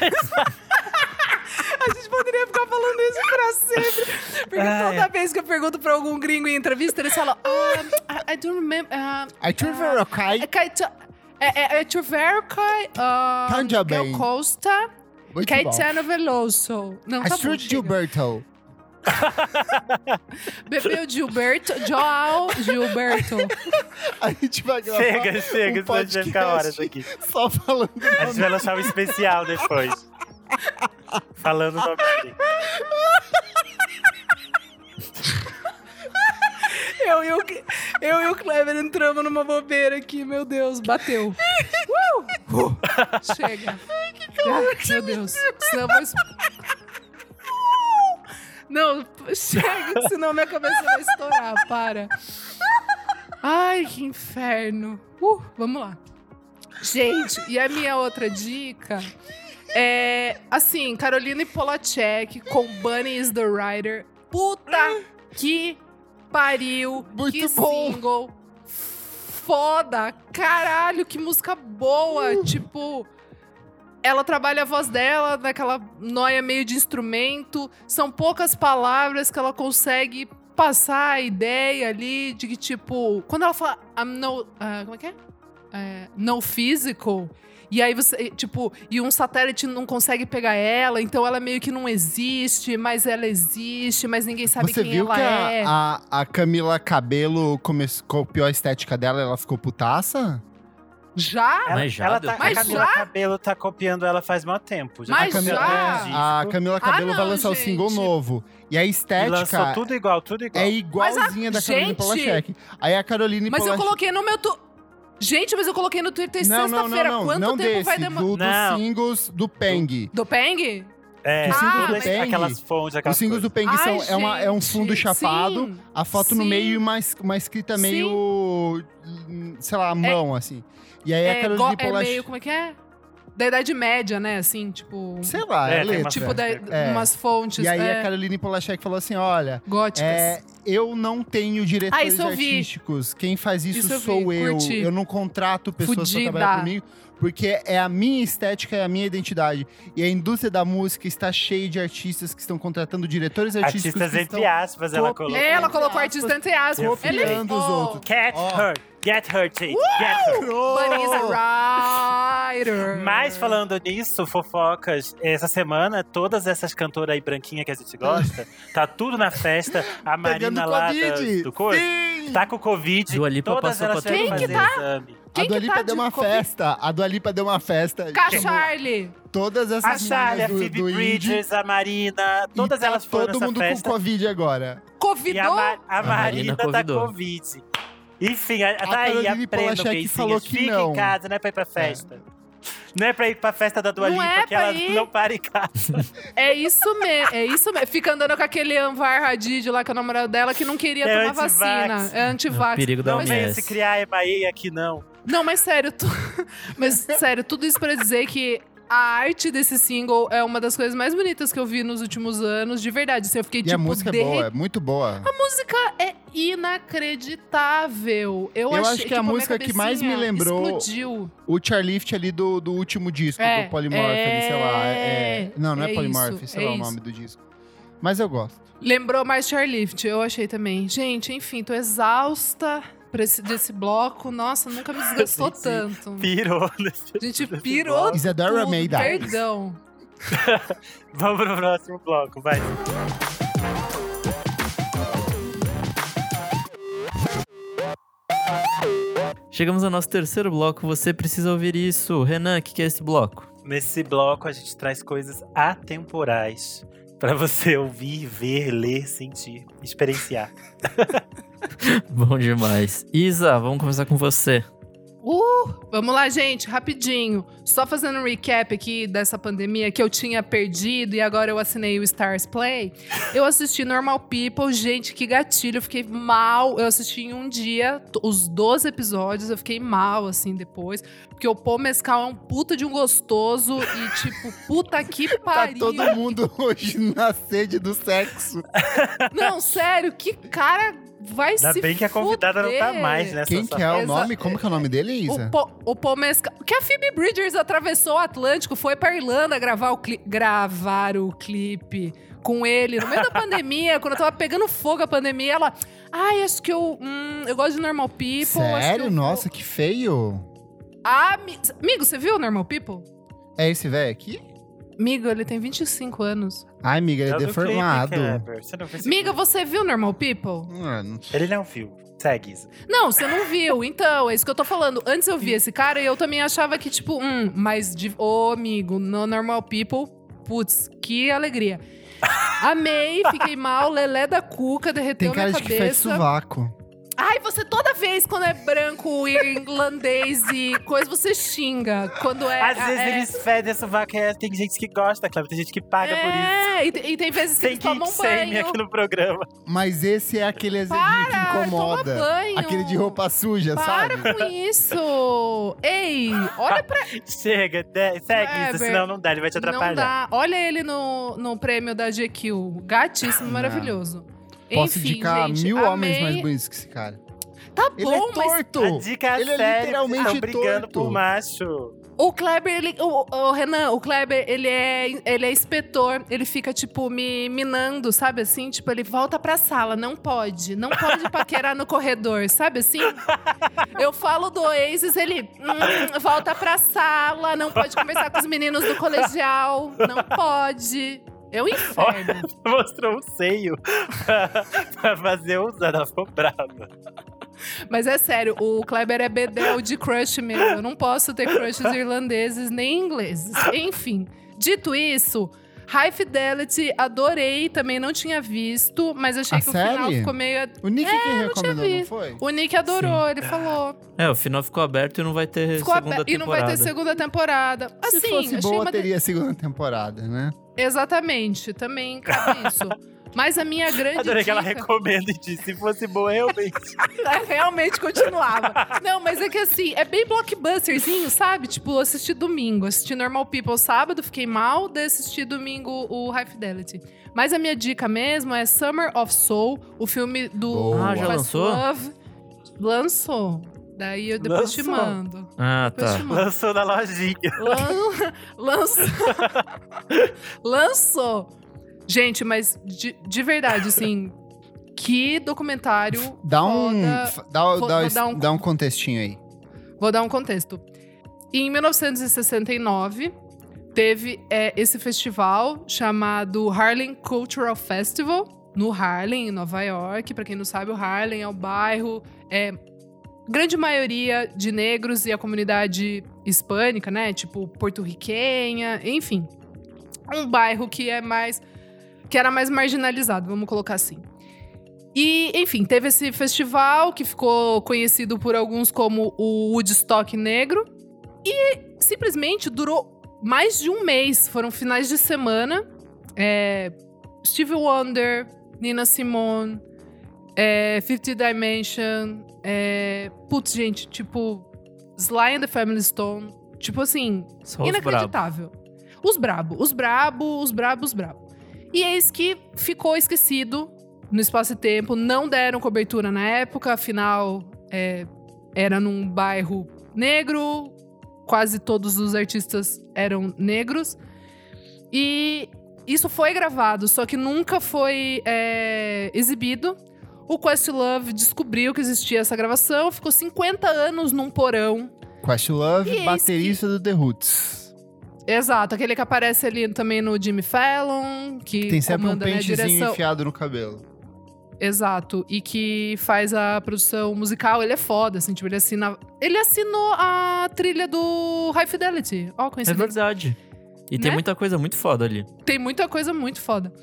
A gente poderia ficar falando isso pra sempre. Porque Ai. toda vez que eu pergunto pra algum gringo em entrevista, eles falam: ah, I, I don't remember. ah, I turn for a é. É, é, uh, Canja Gal bem. Costa, Muito bom. Caetano Veloso. Não, tá bom, chega. Gilberto. Bebeu Gilberto, Joao Gilberto. A gente vai gravar Chega, chega, um vai ficar horas aqui. Só falando A gente vai lançar um especial depois. Falando o Eu e o, eu e o Clever entramos numa bobeira aqui, meu Deus, bateu. Uh! Chega. Ah, meu Deus. Senão eu vou... Não, chega, senão minha cabeça vai estourar. Para. Ai, que inferno. Uh, vamos lá. Gente, e a minha outra dica é, assim, Caroline Polachek com Bunny is the Rider. Puta que pariu. Muito que bom. single foda. Caralho, que música boa. Tipo, ela trabalha a voz dela naquela noia meio de instrumento. São poucas palavras que ela consegue passar a ideia ali de que, tipo, quando ela fala I'm no. ah, como é que é? É, no physical. E aí você, tipo, e um satélite não consegue pegar ela, então ela meio que não existe, mas ela existe, mas ninguém sabe Você quem viu ela que a, é. a, a Camila Cabelo come- copiou a estética dela ela ficou putaça? Já? Ela, Mas já ela tá, a Mas Camila já? Cabelo tá copiando ela faz mó tempo. Já Mas tá Camila, copiando já? a Camila Cabelo Ah, vai não, lançar o single gente. novo. E a e estética lançou tudo igual, tudo igual. é igualzinha da Caroline gente! Polachek. Aí a Caroline Mas eu Polachek... coloquei no meu. Tu... Gente, mas eu coloquei no Twitter Não, não, não, sexta-feira. não. Quanto não tempo desse, vai demorar? do, dos Não. singles do Peng. Do Peng? É, Os singles do Peng- aquelas fontes, Os aquelas singles do coisas. Peng Ai, são, é, uma- é um fundo chapado, sim, a foto no sim. meio e uma, uma escrita meio, hum, sei lá, a mão, assim. E aí a É, Caroline go- é Polachek... meio. Como é que é? Da Idade Média, né? Assim, tipo. Sei lá, É, é, letra. Tipo, da, É. umas fontes. E aí é, a Caroline Polachek falou assim, olha, góticas. é, eu não tenho diretores Ah, artísticos. Quem faz isso, Isso eu sou vi, eu. curti. Eu não contrato pessoas pra Fudida. trabalhar comigo. Porque é a minha estética, é a minha identidade. E a indústria da música está cheia de artistas que estão contratando diretores artísticos Artistas entre aspas, ela colocou. Ela Entre colocou aspas, artista entre aspas. copiando os Oh, outros. Get Ó. her, get Tate, get her. But he's a writer. Mas falando nisso, fofocas, essa semana, todas essas cantoras aí branquinhas que a gente gosta, tá tudo na festa. A Marina lá da- do Sim! tá com Covid. Dua Lipa todas passou elas pra que Quem que exame. Quem a Dua que Lipa tá deu de uma Covid? festa. A Dua Lipa deu uma festa. A Charlie. Todas A essas Charlie, a meninas do, Phoebe do indie. Bridgers, a Marina, E todas tá elas foram todo mundo festa. com Covid agora. E a? Ma- a Marina Marina tá. Covid. Enfim, a, tá aí, aprendam, falou que Fica não. em casa, não é pra ir pra festa. Não é pra ir pra festa da Dua Lipa, é que ela ir. não para em casa. É isso mesmo, é isso mesmo. Fica andando com aquele Anvar Hadid lá, que é o namorado dela, que não queria É tomar vacina. É É antivax. perigo da Não mas, OMS. se criar EMAE aqui, não. não, mas sério, tu... mas sério, tudo isso pra dizer que a arte desse single é uma das coisas mais bonitas que eu vi nos últimos anos, de verdade. Assim, eu fiquei E tipo, a música é boa, é muito boa. A música é inacreditável. Eu, Eu achei, acho que a tipo, minha música que mais me lembrou- Explodiu. O Charlift ali do, do último disco, É, do Polymorph, ali, sei lá. É... Não, não é, é Polymorph, isso, sei é lá o isso. nome do disco. Mas eu gosto. Lembrou mais Charlift, eu achei também. Gente, enfim, tô exausta esse, desse bloco. Nossa, nunca me desgastou tanto. Pirou nesse A gente pirou bloco. Isadora Dies. Perdão. Vamos pro próximo bloco, vai. Chegamos ao nosso terceiro bloco. Você precisa ouvir isso. Renan, o que, que é esse bloco? Nesse bloco a gente traz coisas atemporais pra você ouvir, ver, ler, sentir, experienciar. Bom demais. Isa, vamos começar com você. Uh, vamos lá, gente, rapidinho. Só fazendo um recap aqui dessa pandemia que eu tinha perdido e agora eu assinei o Stars Play. Eu assisti Normal People, gente, que gatilho. Eu fiquei mal. Eu assisti em um dia os 12 episódios, eu fiquei mal, assim, depois. Porque o Paul Mescal é um puta de um gostoso e, tipo, puta que Tá pariu. todo mundo hoje na sede do sexo. Não, sério, que cara vai Ainda se bem que a convidada não tá fuder. mais nessa Quem que é o nome? Como que é o nome dele, O, Isa? po, o Paul Mescal. Que a Phoebe Bridgers atravessou o Atlântico, foi pra Irlanda gravar o, cli- gravar o clipe com ele no meio da pandemia, quando eu tava pegando fogo a pandemia. Ela. Ai, acho que eu. Hum, eu gosto de Normal People. que Sério? eu Nossa, que feio. Vou... Ah, mi- amigo, você viu o Normal People? É esse velho aqui? Amigo, ele tem 25 anos. Ai, amiga, ele é deformado. clipe, Kleber. Você viu esse Amiga, clipe? você viu Normal People? Ah, não- Ele não viu. Segue isso. Não, você não viu. Então, é isso que eu tô falando. Antes eu vi esse cara e eu também achava que, tipo, hum, mas de. Ô, amigo, no Normal People, putz, que alegria. Amei, fiquei mal, lelé da cuca, derreteu Tem cara minha de que fez cabeça. sovaco. Ai, você toda vez quando é branco, irlandês e coisa, você xinga. Quando é. Às vezes é, eles fedem sovaco, é, tem gente que gosta, Kleber. Tem gente que paga por isso. É, e, e tem vezes que Tem eles que tomam banho. aqui no programa. Mas esse é aquele azedinho que Para, incomoda. toma banho. Aquele de roupa suja, Para sabe? com isso! Ei, olha pra Chega, de- segue Kleber, isso, senão não dá, ele vai te Não atrapalhar. dá. Olha ele no, no prêmio da GQ. Gatíssimo, maravilhoso. Posso Enfim, indicar gente, mil amei. homens mais bonitos que esse cara. Tá Ele bom, é mas torto! A dica Ele é séria, literalmente vocês estão brigando torto. por macho. o Kleber, ele, o, o Renan, o Kleber, ele é, ele é inspetor. Ele fica, tipo, me minando, sabe assim? Tipo, ele volta pra sala. Não pode. Não pode paquerar no corredor, sabe assim? Eu falo do Oasis, ele hum, volta pra sala. Não pode conversar com os meninos do colegial. Não pode. É o inferno. Mostrou um seio pra, pra fazer usar, ela ficou brava. Mas é sério, o Kleber é bedel de crush meu. Eu não posso ter crushes irlandeses nem ingleses. Enfim, dito isso, High Fidelity, adorei, também não tinha visto, mas achei A que o final série? ficou meio. O Nick que recomendou, vi. não foi? O Nick adorou, ele falou. É, o final ficou aberto e não vai ter Ficou segunda aberto- e não vai ter temporada. segunda temporada. Assim, Se fosse achei boa, uma teria segunda temporada, né? Exatamente, também cabe isso. Mas a minha grande Adorei que ela dica- recomenda e diz, se fosse boa, realmente. É, realmente continuava. Não, mas é que assim, é bem blockbusterzinho, sabe? Tipo, assisti domingo, assisti Normal People sábado, fiquei mal, daí assisti domingo o High Fidelity. Mas a minha dica mesmo é Summer of Soul, o filme do. Ah, já lançou? Questlove. Lançou. Daí eu depois te Lançou? mando. Ah, Depois tá. te mando. Lançou na lojinha. Lan... Lançou. Lançou. Gente, mas de, de verdade, assim, que documentário. Dá um, foda. dá, Vou- dá, vou dar um- dá um contextinho aí. Vou dar um contexto. Em 1969, teve é, esse festival chamado Harlem Cultural Festival, no Harlem, em Nova York. Pra quem não sabe, o Harlem é o bairro. É, grande maioria de negros e a comunidade hispânica, né? Tipo, porto-riquenha, enfim. Um bairro que é mais. Que era mais marginalizado, vamos colocar assim. E, enfim, teve esse festival que ficou conhecido por alguns como o Woodstock Negro. E simplesmente durou mais de um mês. Foram finais de semana. É, Stevie Wonder, Nina Simone, é, Fifty Dimension. É, putz, gente, tipo. Sly and the Family Stone. Tipo assim, Só os brabos. inacreditável. Os brabo, os brabo, os brabo, os brabo. E eis que ficou esquecido no espaço e tempo, não deram cobertura na época, afinal é, era num bairro negro, quase todos os artistas eram negros. E isso foi gravado, só que nunca foi é, exibido. O Questlove descobriu que existia essa gravação, ficou 50 anos num porão Questlove, baterista do The Roots. Exato, aquele que aparece ali também no Jimmy Fallon, que Tem sempre um comanda né, a pentezinho direção. enfiado no cabelo. Exato, e que faz a produção musical, ele é foda, assim, tipo, ele assina. Ele assinou a trilha do High Fidelity. Ó, É coincidência. verdade. E tem Né? muita coisa muito foda ali. Tem muita coisa muito foda.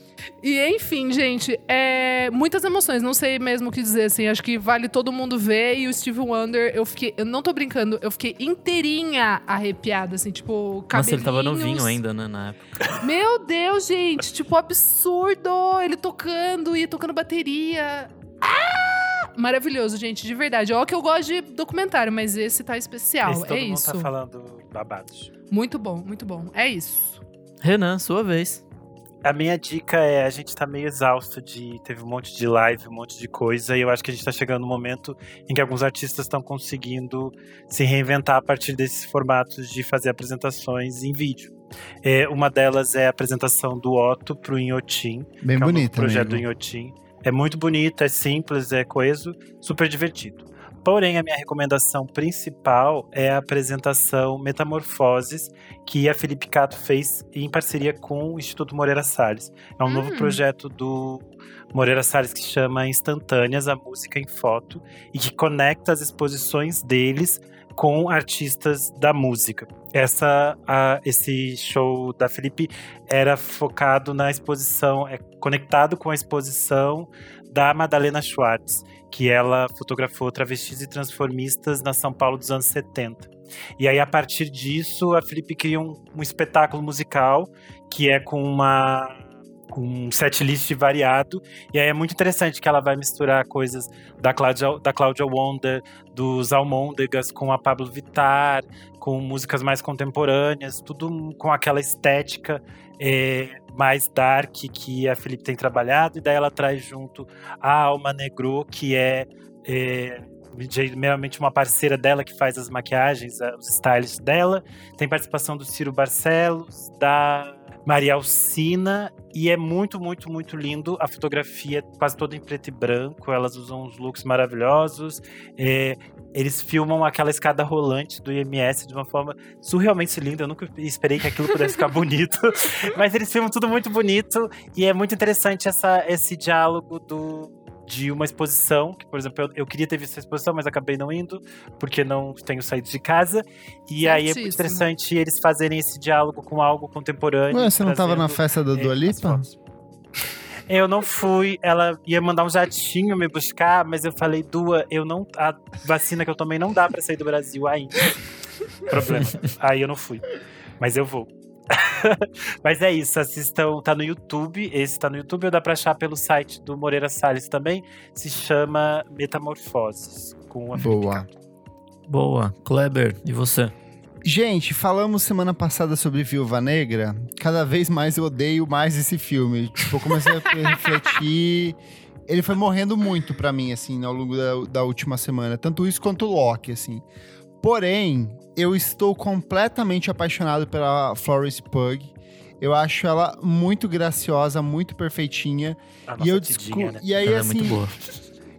E enfim, gente, é muitas emoções, não sei mesmo o que dizer, assim, acho que vale todo mundo ver. E o Steve Wonder, eu fiquei, eu não tô brincando, eu fiquei inteirinha arrepiada, assim, tipo, cabelinhos. Nossa, ele tava novinho ainda, né, na época. Meu Deus, gente, tipo, absurdo! Ele tocando e tocando bateria. Ah! Maravilhoso, gente, de verdade. Ó, que eu gosto de documentário, mas esse tá especial. Esse todo é mundo isso. tá falando babados. Muito bom, muito bom. É isso. Renan, sua vez. A minha dica é, a gente tá meio exausto de. Teve um monte de live, um monte de coisa, e eu acho que a gente tá chegando no momento em que alguns artistas estão conseguindo se reinventar a partir desses formatos de fazer apresentações em vídeo. É, uma delas é a apresentação do Otto pro Inhotim, Bem que é o novo bonito, projeto do. Inhotim. É muito bonito, é simples, é coeso, super divertido. Porém, a minha recomendação principal é a apresentação Metamorfoses, que a Felipe Cato fez em parceria com o Instituto Moreira Salles. É um novo Hum. projeto do Moreira Salles que chama Instantâneas, a música em foto, e que conecta as exposições deles com artistas da música. Essa, a- esse show da Felipe era focado na exposição, é conectado com a exposição da Madalena Schwartz, que ela fotografou travestis e transformistas na São Paulo dos anos 70. E aí, a partir disso, a Felipe cria um, um espetáculo musical que é com uma um setlist variado. E aí é muito interessante que ela vai misturar coisas da Cláudia, da Cláudia Wonder, dos Almôndegas, com a Pablo Vittar, com músicas mais contemporâneas, tudo com aquela estética é, mais dark que a Felipe tem trabalhado. E daí ela traz junto a Alma Negro, que é, é geralmente uma parceira dela que faz as maquiagens, os styles dela. Tem participação do Ciro Barcelos, da Maria Alcina, e é muito, muito, muito lindo. A fotografia é quase toda em preto e branco, elas usam uns looks maravilhosos. É, eles filmam aquela escada rolante do IMS de uma forma surrealmente linda. Eu nunca esperei que aquilo pudesse ficar bonito, mas eles filmam tudo muito bonito e é muito interessante essa, esse diálogo do de uma exposição, que, por exemplo, eu, eu queria ter visto essa exposição, mas acabei não indo, porque não tenho saído de casa. E aí é muito Certíssimo. interessante eles fazerem esse diálogo com algo contemporâneo. Ué, você não tava na festa da é, Dua Lipa? Eu não fui, ela ia mandar um jatinho me buscar, mas eu falei, Dua, eu não. A vacina que eu tomei não dá pra sair do Brasil ainda. Problema. Aí eu não fui. Mas eu vou. Mas é isso, assistam, tá no YouTube. Esse tá no YouTube ou dá pra achar pelo site do Moreira Salles também. Se chama Metamorfoses. Com a Boa. Boa. Kleber, e você? Gente, falamos semana passada sobre Viúva Negra. Cada vez mais eu odeio mais esse filme. Tipo, eu comecei a refletir. Ele foi morrendo muito pra mim, assim, ao longo da, da última semana. Tanto isso quanto o Loki, assim. Porém, eu estou completamente apaixonado pela Florence Pug. Eu acho ela muito graciosa, muito perfeitinha. A E nossa eu descu... né? E aí, Ela é assim, muito boa.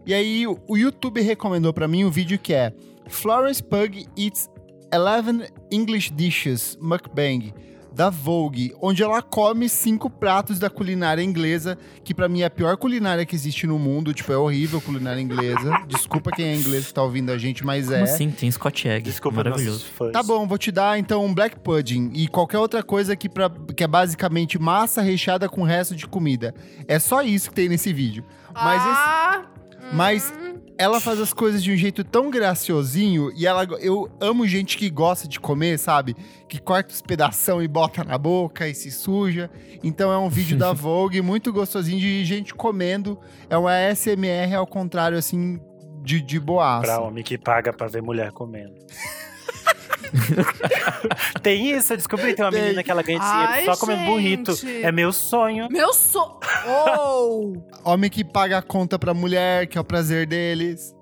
e aí, o YouTube recomendou pra mim um vídeo que é Florence Pug Eats 11 English Dishes Mukbang da Vogue, onde ela come cinco pratos da culinária inglesa, que pra mim é a pior culinária que existe no mundo, tipo, é horrível a culinária inglesa. Desculpa quem é inglês que tá ouvindo a gente, mas Como é. assim? Tem Scott Egg. Desculpa, Maravilhoso. fãs. Tá bom, vou te dar então um black pudding e qualquer outra coisa que, pra, que é basicamente massa recheada com resto de comida. É só isso que tem nesse vídeo. Mas esse- ah, mas hum, ela faz as coisas de um jeito tão graciosinho e ela eu amo gente que gosta de comer, sabe? Que corta os pedação e bota na boca e se suja. Então é um vídeo da Vogue muito gostosinho de gente comendo. É uma SMR ao contrário assim de, de boaço. Pra homem que paga pra ver mulher comendo. tem isso, eu descobri. Tem uma Tem. menina que ela ganha dinheiro Ai, só comendo burrito. gente. É meu sonho. Meu so... Oh! Homem que paga a conta pra mulher, que é o prazer deles.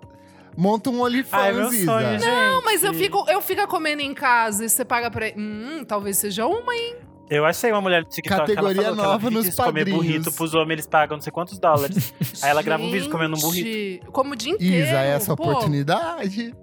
Monta um OnlyFans, Isa. sonho. Não, mas eu fico, eu fico comendo em casa e você paga pra. Hum, talvez seja uma, hein? Eu achei uma mulher do TikTok Categoria ela falou que ela nova nos comer padrinhos. burrito pros homens, eles pagam não sei quantos dólares. Aí ela grava um vídeo comendo um burrito. Como o dia inteiro. Isa, essa Pô, oportunidade.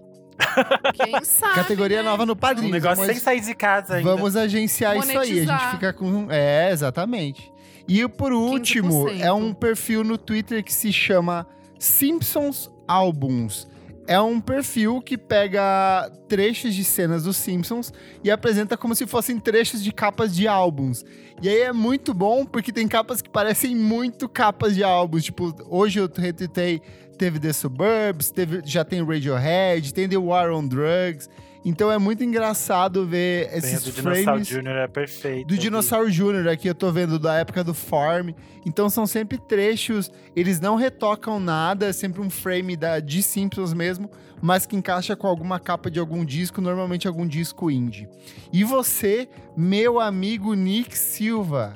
Quem sabe? Categoria né? nova no Um padrinho. negócio sem sair de casa ainda. Vamos agenciar isso aí. A gente Monetizar. fica com. É, exatamente. E por último, 15%. é um perfil no Twitter que se chama Simpsons Albums. É um perfil que pega trechos de cenas dos Simpsons e apresenta como se fossem trechos de capas de álbuns. E aí é muito bom porque tem capas que parecem muito capas de álbuns. Tipo, hoje eu retweetei, teve The Suburbs, teve, já tem Radiohead, tem The War on Drugs. Então é muito engraçado ver esses do Dinossauro frames Jr. é perfeito. do Dinossauro Júnior aqui, eu tô vendo da época do Farm. Então são sempre trechos, eles não retocam nada, é sempre um frame da, de Simpsons mesmo, mas que encaixa com alguma capa de algum disco, normalmente algum disco indie. E você, meu amigo Nick Silva.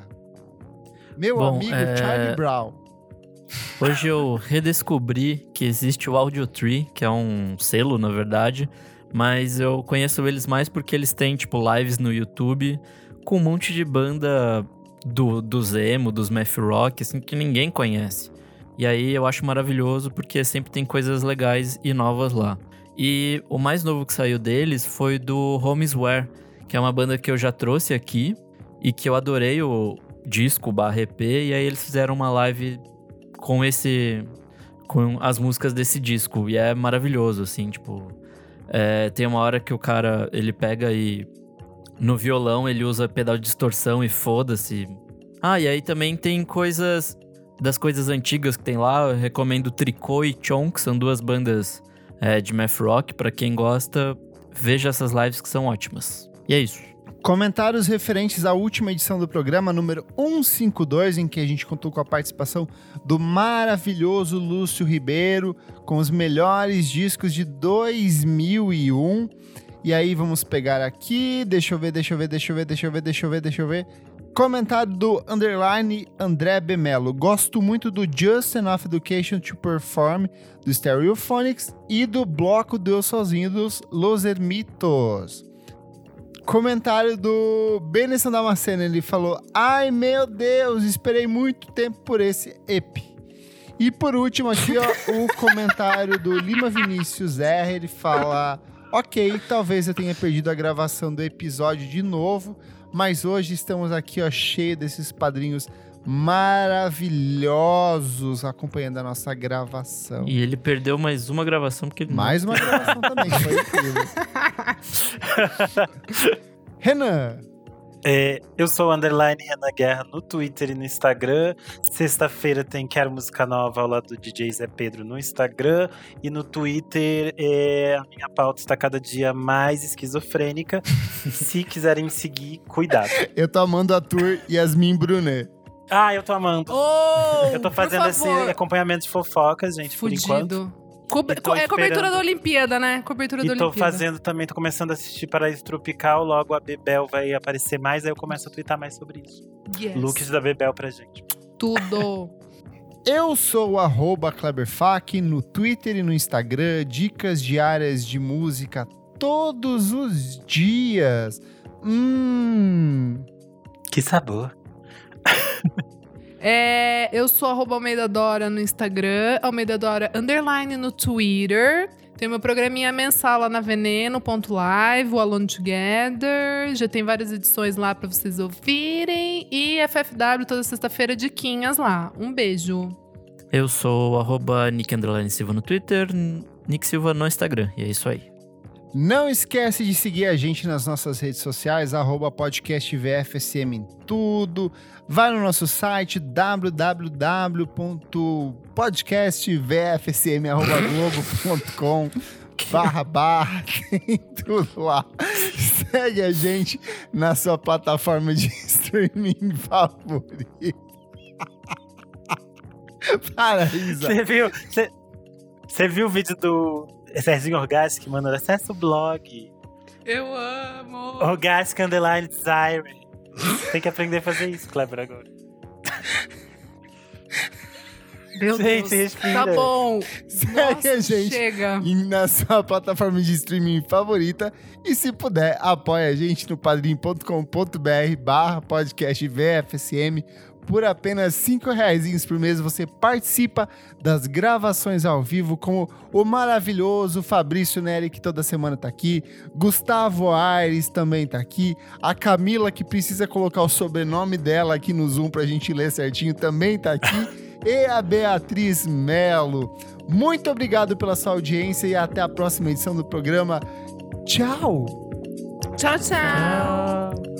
Meu Bom, amigo é- Charlie Brown. Hoje eu redescobri que existe o Audio Tree, que é um selo, na verdade. Mas eu conheço eles mais porque eles têm, tipo, lives no YouTube com um monte de banda do, do Zemo, dos math rock, assim, que ninguém conhece. E aí eu acho maravilhoso porque sempre tem coisas legais e novas lá. E o mais novo que saiu deles foi do Homesware, que é uma banda que eu já trouxe aqui e que eu adorei o disco barra EP. E aí eles fizeram uma live com esse. com as músicas desse disco. E é maravilhoso, assim, tipo. É, tem uma hora que o cara ele pega e. No violão ele usa pedal de distorção e foda-se. Ah, e aí também tem coisas. Das coisas antigas que tem lá, eu recomendo Tricô e Chon, que são duas bandas é, de math rock. Pra quem gosta, veja essas lives que são ótimas. E é isso. Comentários referentes à última edição do programa, número 152, em que a gente contou com a participação do maravilhoso Lúcio Ribeiro, com os melhores discos de 2001. E aí vamos pegar aqui, deixa eu ver, deixa eu ver, deixa eu ver, deixa eu ver, deixa eu ver, deixa eu ver. Comentário do underline André Bemelo. Gosto muito do Just Enough Education to Perform do Stereophonics e do bloco do Eu Sozinho dos Los Hermitos. Comentário do Benison Damasceno, ele falou: Ai meu Deus, esperei muito tempo por esse EP. E por último, aqui, ó, o comentário do Lima Vinícius R. Ele fala: Ok, talvez eu tenha perdido a gravação do episódio de novo, mas hoje estamos aqui, ó, cheio desses padrinhos maravilhosos acompanhando a nossa gravação. E ele perdeu mais uma gravação porque ele Mais uma gravação também, foi incrível. Renan, É, eu sou o Underline Renan Guerra no Twitter e no Instagram. Sexta-feira tem Quero Música Nova ao lado do DJ Zé Pedro no Instagram. E no Twitter é, a minha pauta está cada dia mais esquizofrênica. Se quiserem me seguir, cuidado. Eu tô amando a tour Yasmin Brunet. Ah, eu tô amando. Oh, eu tô fazendo esse acompanhamento de fofocas, gente, Fudido. por enquanto. Co é cobertura da Olimpíada, né? Cobertura e da tô Olimpíada. fazendo também, tô começando a assistir Paraíso Tropical, logo a Bebel vai aparecer mais, aí eu começo a twittar mais sobre isso. Yes. Looks da Bebel pra gente. Tudo. Eu sou o arroba Kleberfac no Twitter e no Instagram, dicas diárias de música todos os dias. Hum. Que sabor. É, eu sou arroba Almeida Dora no Instagram, Almeida Dora underline no Twitter. Tem meu programinha mensal lá na Veneno.live, o Alone Together. Já tem várias edições lá pra vocês ouvirem. E FFW toda sexta-feira, diquinhas lá. Um beijo. Eu sou arroba Nick Silva no Twitter, Nick Silva no Instagram. E é isso aí. Não esquece de seguir a gente nas nossas redes sociais, arroba podcast VFSM em tudo. Vai no nosso site www.podcastvfsm.globo.com barra barra, tem tudo lá. Segue a gente na sua plataforma de streaming favorita. Para, Isa. Você viu, você viu o vídeo do Serginho Orgastic que mandou acesso o blog. Eu amo. Orgastic Underline Desire. Tem que aprender a fazer isso, Kleber, agora. Meu Gente, Deus. respira. Tá bom. Segue Nossa, a gente chega. na sua plataforma de streaming favorita. E se puder, apoia a gente no padrim.com.br barra podcast VFSM. Por apenas cinco reais por mês você participa das gravações ao vivo com o maravilhoso Fabrício Neri, que toda semana tá aqui. Gustavo Aires também tá aqui. A Camila, que precisa colocar o sobrenome dela aqui no Zoom pra gente ler certinho, também tá aqui. e a Beatriz Melo. Muito obrigado pela sua audiência e até a próxima edição do programa. Tchau! Tchau, tchau.